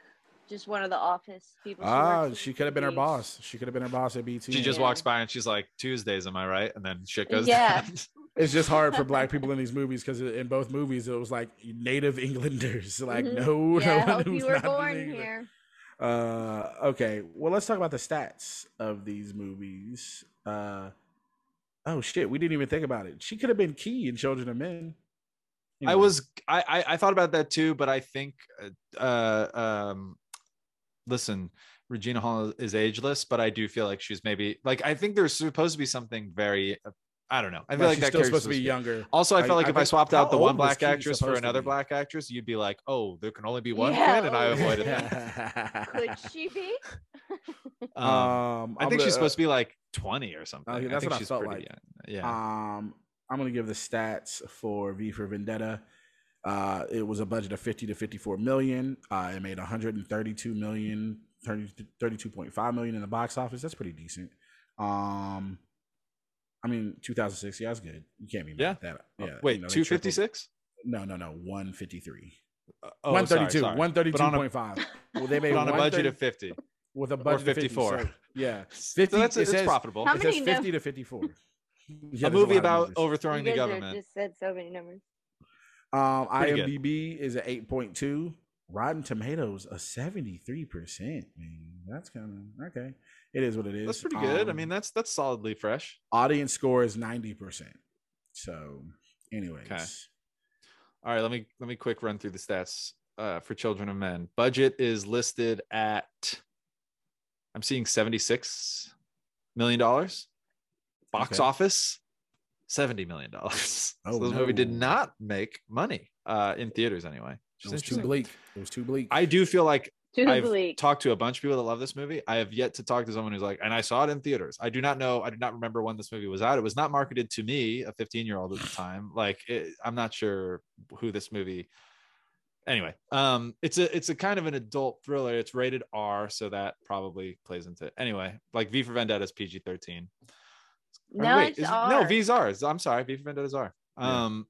just one of the office people. Ah, works she could have been her boss. She could have been her boss at BT. She just Yeah. walks by and she's like, Tuesdays, am I right? And then shit goes Yeah. down. It's just hard for black people in these movies because in both movies it was like native Englanders. Like Mhm. no, Yeah, no one hope who's you were not born here. Uh, okay. Well, let's talk about the stats of these movies. Uh, oh shit, we didn't even think about it. She could have been Kee in Children of Men. I was I, I I thought about that too, but I think uh, uh um listen, Regina Hall is ageless, but I do feel like she's maybe like I think there's supposed to be something very I don't know. I feel like, she's that still supposed to be younger. Also, I I- felt like I if I swapped out the one black actress for another black actress, you'd be like, oh, there can only be one Yeah, kid, and I avoided that. Could she be? Um, Um, I I'm think gonna- she's supposed to be like 20 or something. Okay, I that's think what I she's felt pretty like. young. Yeah. Um, I'm gonna give the stats for V for Vendetta. Uh, it was a budget of 50 to 54 million. Uh, it made 132 million, 30, 32.5 million in the box office. That's pretty decent. Um, I mean, 2006. Yeah, that's good. You can't be mad Yeah. at that. Oh, Yeah. Wait, you know, they tripled- 256? No, no, no. 153. Uh, oh, 132. sorry, sorry. But a- 132.5. Well, they made on a budget of 50 with a or budget of 50, 54. so- yeah, so 50 that's it it's says- profitable. How it says 50 to 54. Yeah, a movie lot of about numbers. overthrowing you the government. just said so many numbers. Um, Pretty good. IMDb is at 8.2. Rotten Tomatoes a 73%. Man, that's kind of okay. It is what it is. That's pretty good. I Um, mean, that's that's solidly fresh. audience score is 90%. So, anyways, Okay. All right, let me let me quick run through the stats uh, for Children of Men. Budget is listed at I'm seeing 76 million dollars. Box Okay. office, seventy million dollars. Oh, so this movie did not make money uh, in theaters anyway. It was too bleak. It was too bleak. I do feel like I've talked to a bunch of people that love this movie. I have yet to talk to someone who's like, and I saw it in theaters. I do not know. I do not remember when this movie was out. It was not marketed to me, a 15 year old at the time. Like, it, I'm not sure who this movie. Anyway, um, it's a it's a kind of an adult thriller. It's rated R, so that probably plays into it. Anyway, like V for Vendetta is PG 13. No, wait, it's is- R. no, V's R. I'm sorry, V for Vendetta is R. Yeah. Um,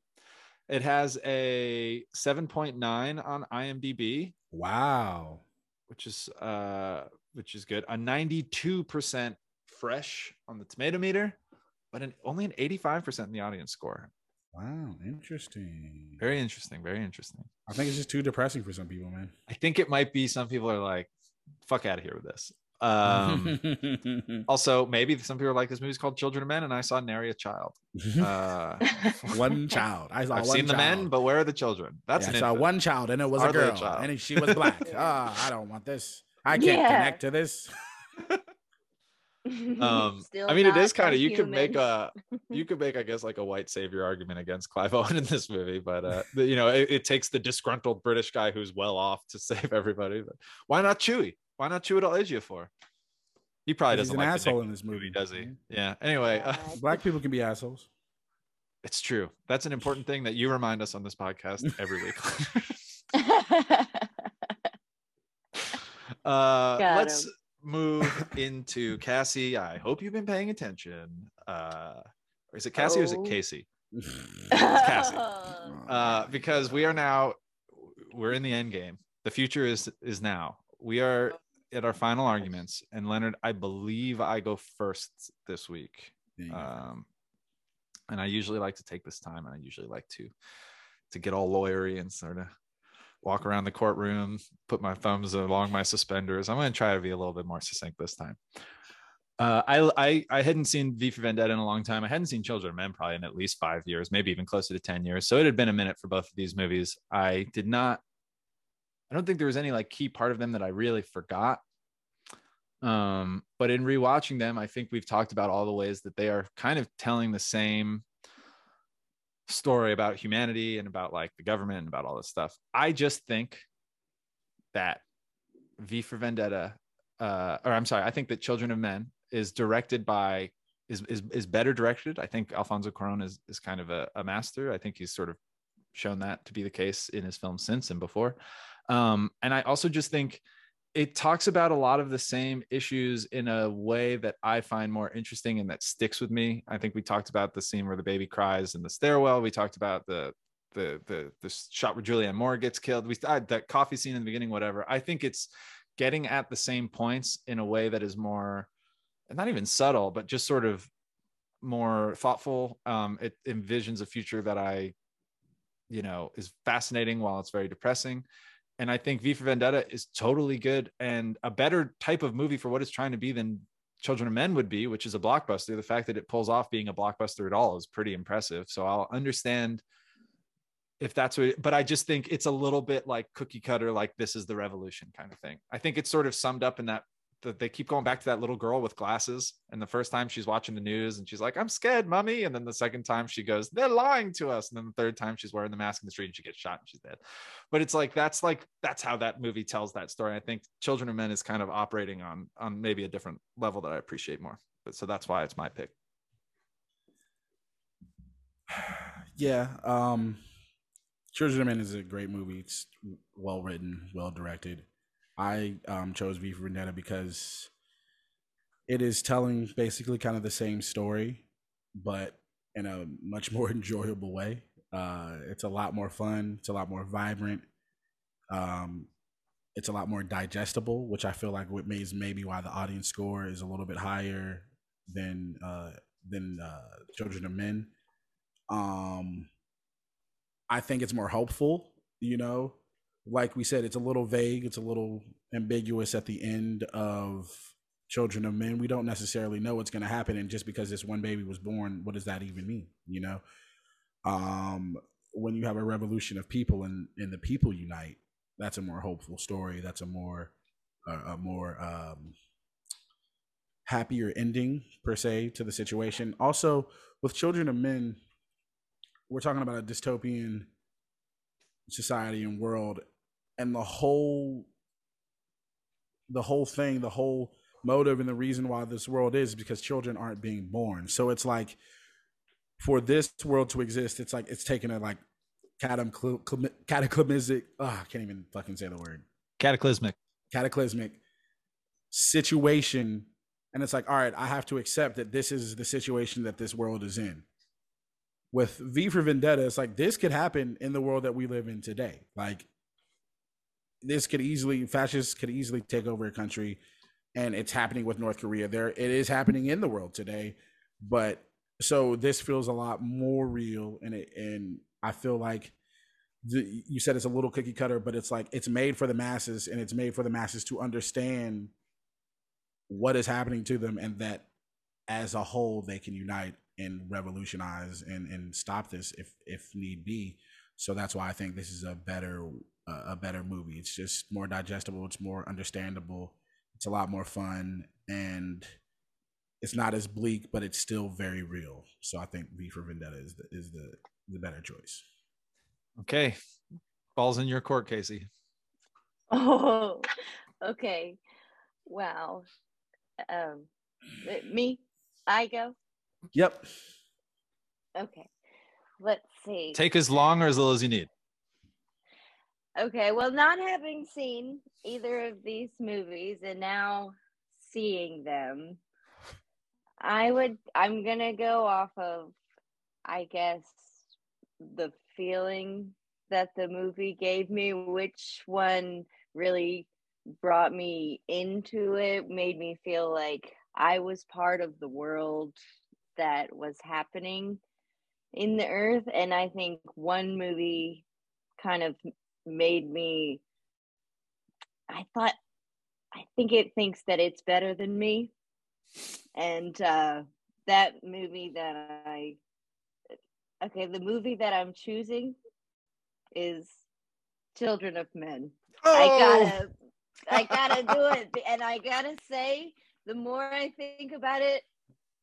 it has a 7.9 on IMDb wow. Which is uh which is good. A 92% fresh on the tomato meter, but an only an 85% in the audience score. Wow. Interesting. Very interesting, very interesting. I think it's just too depressing for some people, man. I think it might be some people are like, fuck out of here with this. Um also maybe some people are like this movie's called Children of Men, and I saw nary a child. Uh one child. I saw I've one seen the men, but where are the children? That's Yeah, an I saw infant. one child, and it was Are a they a girl, child? and she was black. Ah, I don't want this. I can't Yeah. connect to this. um Still i mean it is kind of you could make a you could make i guess like a white savior argument against clive owen in this movie but uh the- you know it, it takes the disgruntled british guy who's well off to save everybody but why not chewy why not Chiwetel Ejiofor he probably doesn't an like asshole Nick in this movie, does he yeah anyway uh, Black people can be assholes. it's true that's an important thing that you remind us on this podcast every week uh let's him. move into cassie i hope you've been paying attention uh is it cassie or is it Oh. casey Uh, Cassie. uh, because we are now we're in the end game. The future is is now. We are at our final arguments, and Leonard, I believe I go first this week. There you go. Um, and I usually like to take this time, and I usually like to to get all lawyery and sort of walk around the courtroom, put my thumbs along my suspenders. I'm going to try to be a little bit more succinct this time. Uh, I, I I hadn't seen V for Vendetta in a long time. I hadn't seen Children of Men probably in at least five years, maybe even closer to ten years. So it had been a minute for both of these movies. I did not. I don't think there was any like key part of them that I really forgot. Um, but in rewatching them, I think we've talked about all the ways that they are kind of telling the same story about humanity and about like the government and about all this stuff. I just think that V for Vendetta, uh, or I'm sorry, I think that Children of Men is directed by is is is better directed. I think Alfonso Cuarón is is kind of a, a master. I think he's sort of shown that to be the case in his films since and before. Um, and I also just think it talks about a lot of the same issues in a way that I find more interesting and that sticks with me. I think we talked about the scene where the baby cries in the stairwell. We talked about the the the the shot where Julianne Moore gets killed. We uh, that coffee scene in the beginning, whatever. I think it's getting at the same points in a way that is more not even subtle, but just sort of more thoughtful. Um, it envisions a future that I, you know, is fascinating while it's very depressing. And I think V for Vendetta is totally good and a better type of movie for what it's trying to be than Children of Men would be, which is a blockbuster. The fact that it pulls off being a blockbuster at all is pretty impressive. So I'll understand if that's what, but I just think it's a little bit like cookie cutter, like this is the revolution kind of thing. I think it's sort of summed up in that that they keep going back to that little girl with glasses. And the first time she's watching the news and she's like, I'm scared, mommy. And then the second time she goes, they're lying to us. And then the third time she's wearing the mask in the street and she gets shot and she's dead. But it's like, that's like, that's how that movie tells that story. I think Children of Men is kind of operating on, on maybe a different level that I appreciate more. But so that's why it's my pick. yeah. Um, Children of Men is a great movie. It's well written, well directed. I um, chose V for Vendetta because it is telling basically kind of the same story, but in a much more enjoyable way. Uh, it's a lot more fun. It's a lot more vibrant. Um, it's a lot more digestible, which I feel like what makes maybe why the audience score is a little bit higher than uh, than uh, Children of Men. Um, I think it's more hopeful. You know, like we said, it's a little vague. It's a little ambiguous at the end of Children of Men. We don't necessarily know what's going to happen, and just because this one baby was born, what does that even mean? You know, um, when you have a revolution of people and and the people unite, that's a more hopeful story. That's a more a, a more um, happier ending per se to the situation. Also, with Children of Men, we're talking about a dystopian society and world, and the whole the whole thing, the whole motive and the reason why this world is because children aren't being born. So it's like for this world to exist, it's like it's taken a like cataclysmic. Oh, I can't even fucking say the word. Cataclysmic. Cataclysmic situation, and it's like, all right, I have to accept that this is the situation that this world is in. With V for Vendetta, it's like this could happen in the world that we live in today. Like this could easily, fascists could easily take over a country, and it's happening with North Korea. There, it is happening in the world today, but so this feels a lot more real, and it and I feel like the, you said it's a little cookie cutter, but it's like it's made for the masses and it's made for the masses to understand what is happening to them and that as a whole they can unite and revolutionize and, and stop this if if need be. So that's why I think this is a better uh, a better movie. It's just more digestible, it's more understandable, it's a lot more fun and it's not as bleak, but it's still very real. So I think V for Vendetta is the is the the better choice. Okay. Balls in your court, Casey. Oh, okay. Wow. Um, me, I go. Yep. Okay. Let's see. Take as long or as little as you need. Okay. Well, not having seen either of these movies and now seeing them, I would, I'm to go off of, I guess, the feeling that the movie gave me, which one really brought me into it, made me feel like I was part of the world that was happening in the earth. And I think one movie kind of made me, I thought, I think it thinks that it's better than me. And uh, that movie that I Okay, the movie that I'm choosing is Children of Men. Oh. I gotta I gotta do it. And I gotta say, the more I think about it,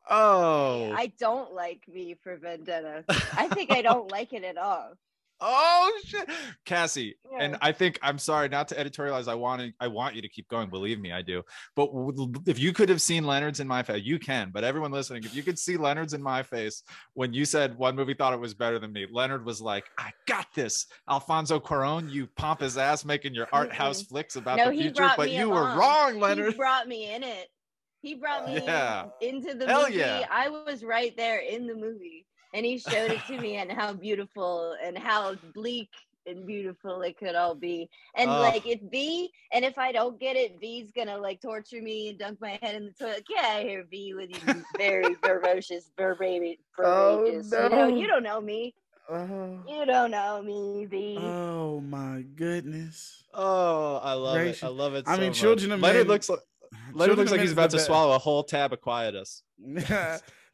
oh I don't like V for Vendetta. I think I don't like it at all. Oh shit, Cassie, yeah. and I think I'm sorry not to editorialize. I want to, I want you to keep going. Believe me, I do. But if you could have seen Leonard's in my face, you can. But everyone listening, if you could see Leonard's in my face when you said one movie thought it was better than me, Leonard was like, "I got this." Alfonso Cuarón, you pompous ass, making your art house mm-hmm. flicks about no, the future, but you along. were wrong, Leonard. He brought me in it. He brought me yeah. into the Hell movie. Yeah. I was right there in the movie and he showed it to me and how beautiful and how bleak and beautiful it could all be. And uh, like if V and if I don't get it, V's gonna like torture me and dunk my head in the toilet. Get out of here, V, with you very ferocious, verbatim, Oh, no. You, know, you don't know me. Uh, you don't know me, V. Oh my goodness. Oh, I love Gracious. it. I love it. I so mean, children of Leonard men, looks like Leonard looks like he's about to best. swallow a whole tab of quietus.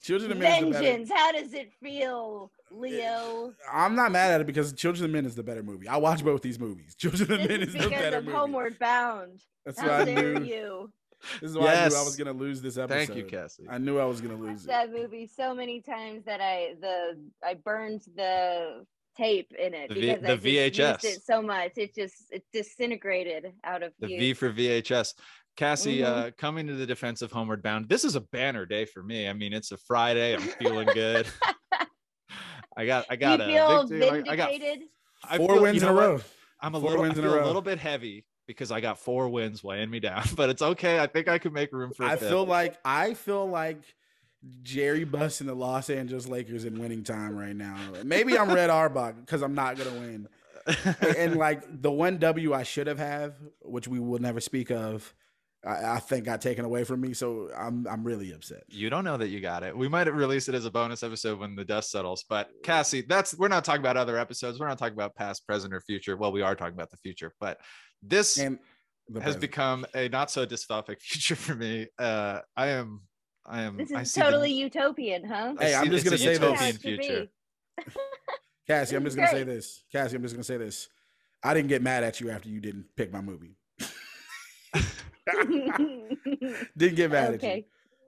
Children of Men Vengeance. How does it feel, Leo? I'm not mad at it because Children of Men is the better movie. I watch both these movies. Children of Men is, is the better of movie. Homeward Bound. That's How why I knew. You. This is why yes. I knew I was gonna lose this episode. Thank you, Cassie. I knew I was gonna lose that movie so many times that I the I burned the tape in it the, v, the VHS. it so much it just it disintegrated out of the V for VHS. Cassie, mm-hmm. uh, coming to the defense of Homeward Bound. This is a banner day for me. I mean, it's a Friday. I'm feeling good. I got, I got you feel vindicated. I, got I four feel, wins in a row. I'm a four little, wins in a, row. a little bit heavy because I got four wins weighing me down, but it's okay. I think I can make room for. I fifth. feel like I feel like Jerry Buss and the Los Angeles Lakers in winning time right now. Maybe I'm Red Auerbach because I'm not gonna win. and like the one W I should have have, which we will never speak of, I, I, think got taken away from me. So I'm I'm really upset. You don't know that you got it. We might release it as a bonus episode when the dust settles. But Cassie, that's we're not talking about other episodes. We're not talking about past, present, or future. Well, we are talking about the future, but this has present. become a not so dystopic future for me. Uh, I am I am. This is totally the, utopian, huh? Hey, I'm just gonna say this. Future. Cassie, I'm just gonna say this. Cassie, I'm just gonna say this. I didn't get mad at you after you didn't pick my movie. Didn't get mad okay. at you.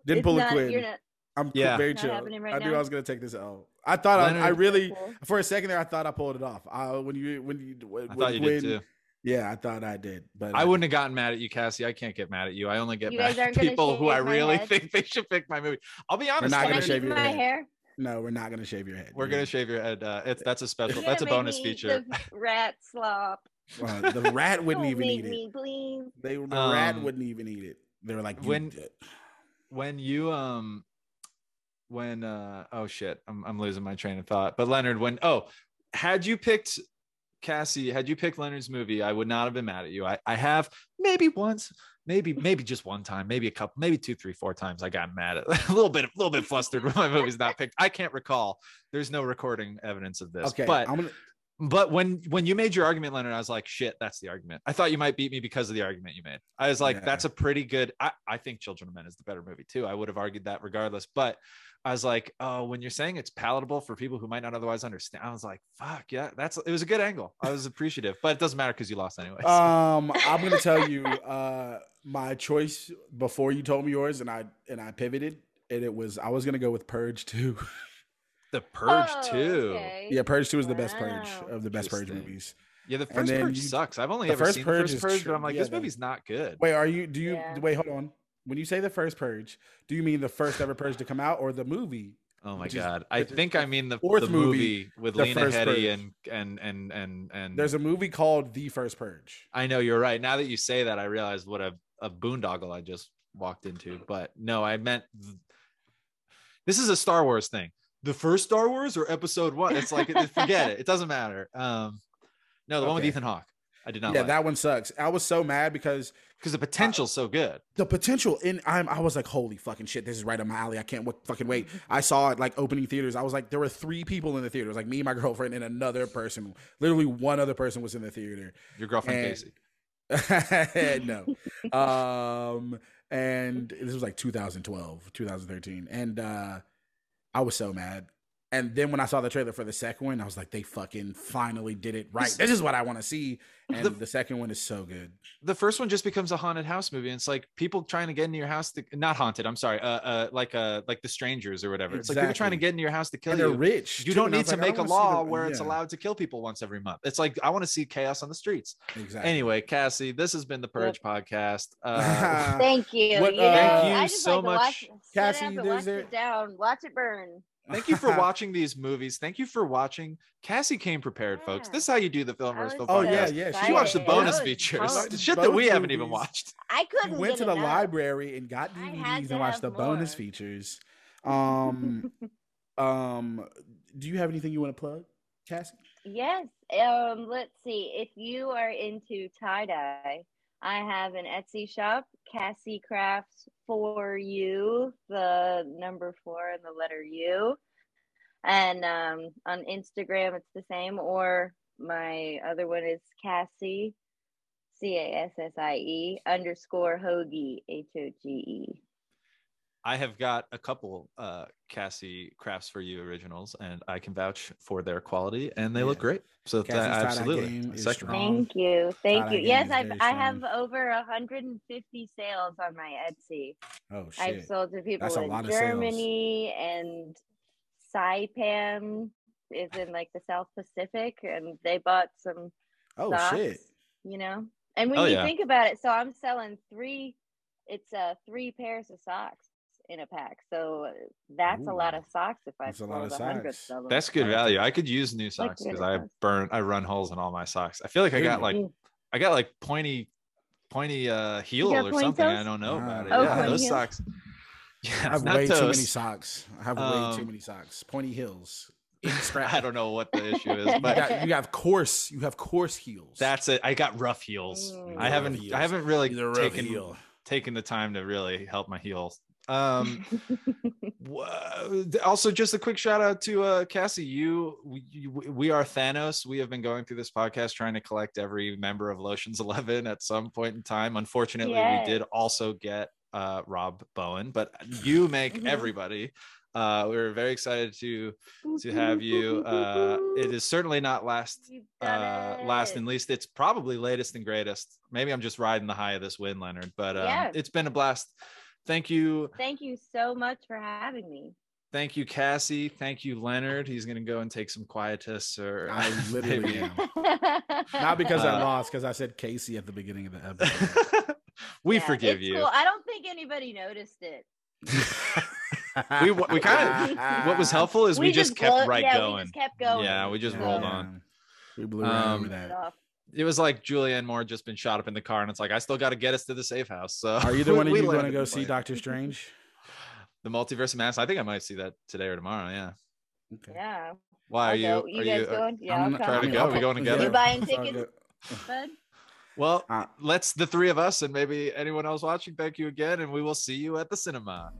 Didn't It's pull not- a quid. Not. I'm Yeah. yeah. very Not chill. right I knew now? I was gonna take this L. I thought I, I really Cool. for a second there I thought I pulled it off. I, when you when you when, I thought you did too. Yeah, I thought I did, but I wouldn't have gotten mad at you, Cassie. I can't get mad at you. I only get You mad at people who I really head? think they should pick my movie. I'll be honest. We're not gonna shave your my head. hair? No, we're not gonna shave your head. We're gonna shave your head. Uh, it's that's a special. That's a bonus feature. Rat slop. Uh, the rat wouldn't even make eat it. me, please. They the rat Um, wouldn't even eat it. They were like, you when- did. when you um when uh oh shit I'm, I'm losing my train of thought but leonard when oh had you picked cassie had you picked leonard's movie i would not have been mad at you i, I have maybe once maybe maybe just one time maybe a couple maybe two three four times i got mad at a little bit a little bit flustered when my movie's not picked i can't recall there's no recording evidence of this okay, but I'm gonna. But when when you made your argument leonard i was like shit that's the argument i thought you might beat me because of the argument you made i was like Yeah. that's a pretty good I, I think children of men is the better movie too i would have argued that regardless but i was like oh when you're saying it's palatable for people who might not otherwise understand i was like fuck yeah that's it was a good angle i was appreciative but it doesn't matter because you lost anyway. Um, I'm gonna tell you uh my choice before you told me yours, and I and I pivoted, and it was I was gonna go with Purge two. the purge Oh, too yeah. Purge two is the best Purge of the best Purge movies. yeah the first purge you- sucks i've only ever first seen Purge the first purge tr- but i'm like yeah, this movie's not good Wait, are you? Do you Yeah. wait? Hold on. When you say the first Purge, do you mean the first ever Purge to come out, or the movie? Oh my which is god! I think I mean the fourth the movie, movie, with the Lena Headey and and and and and. There's a movie called The First Purge. I know you're right. Now that you say that, I realized what a a boondoggle I just walked into. But no, I meant th- this is a Star Wars thing. The first Star Wars or Episode One? It's like forget it. It doesn't matter. Um, no, the one with Ethan Hawke. I did not yeah, like that one sucks. I was so mad because because the potential's so good. the potential in I'm I was like, holy fucking shit, this is right up my alley. I can't w- fucking wait. I saw it like opening theaters. I was like, there were three people in the theater. It was like me, and my girlfriend, and another person. Literally one other person was in the theater. Your girlfriend And- Casey. no. Um and this was like 2012, 2013. And uh I was so mad. And then when I saw the trailer for the second one, I was like, they fucking finally did it right. This is what I want to see. And The- the second one is so good. the first one just becomes a haunted house movie. And it's like people trying to get into your house to not haunted. I'm sorry. Uh, uh like uh like the strangers or whatever. It's like people trying to get into your house to kill And they're you. rich. You too. don't need to like, make a law the- where it's allowed to kill people once every month. It's like I want to see chaos on the streets. Exactly. Anyway, Cassie, this has been the Purge podcast. Uh, Thank you. What, yeah, uh, Thank you I just so like to much. Watch, sit Cassie, down to there's watch there- it down. Watch it burn. Thank you for watching these movies. Thank you for watching. Cassie came prepared, folks. This is how you do the film I versus film Oh, yeah, podcast. yeah, She watched the bonus I features, pumped. shit that Bonus we haven't even watched. I couldn't went get to the enough. library and got DVDs and watched the have bonus features. Um, um, do you have anything you want to plug, Cassie? Yes. Um, let's see. If you are into tie dye, I have an Etsy shop, Cassie Crafts for you, the number four and the letter U. And um, on Instagram, it's the same. Or my other one is Cassie, C A S S I E underscore Hoagie, H O G E. I have got a couple uh Cassie Crafts for You originals, and I can vouch for their quality, and they look great. So Cassie's that, absolutely, game A is second strong. round. Thank you. Thank Tie-dye you. Yes, I've, I have over 150 sales on my Etsy. Oh shit! I've sold to people That's in lot sales. Germany and Saipan is in like the South Pacific, and they bought some Oh socks. shit! You know, and when Oh, you yeah. think about it, so I'm selling three. It's uh three pairs of socks in a pack, so that's a lot of socks. If I That's a sold lot of socks. of That's good value. I could use new socks because good I burn, I run holes in all my socks. I feel like I got like. I got like pointy, pointy uh heel or pointy something. I don't know Ah. about it. Oh, yeah, those heels? socks. Yeah, I have not way too many socks. I have way too Um, many socks. Pointy heels. I don't know what the issue is, You, but got, you have coarse. You have coarse heels. that's it. I got rough heels. Mm. I Rough haven't heels. I haven't really He's a rough taken heel. taken the time to really help my heels. Um also just a quick shout out to uh Cassie you we, you- we are Thanos. We have been going through this podcast trying to collect every member of Lotions 11 at some point in time. Unfortunately Yes. we did also get uh Rob Bowen but you make Mhm. everybody uh we're very excited to to have you. uh it is certainly not last uh last and least. It's probably latest and greatest. Maybe i'm just riding the high of this win leonard but um, Yeah. it's been a blast Thank you. Thank you so much for having me. Thank you, Cassie. Thank you, Leonard. He's gonna go and take some quietus or I literally am. Not because I Uh, lost, because I said Casey at the beginning of the episode. we Yeah, forgive it's you. Cool. I don't think anybody noticed it. We- we kinda- what was helpful is we, just, kept blow- right yeah, going. We just kept going. Yeah, we just So, rolled on. We blew right Um, over that. off. It was like Julianne Moore just been shot up in the car, and it's like I still got to get us to the safe house. So Are either we- one of you going to go the see. Doctor Strange? the multiverse of mass? I think I might see that today or tomorrow. Yeah. Okay. Yeah. Why are I'll you? Are You guys you? going? Yeah, I'm I'll gonna- come. Try to I mean, go. I'll We going together? You buying tickets? Bud? Well, Uh, let's the three of us and maybe anyone else watching. Thank you again, and we will see you at the cinema.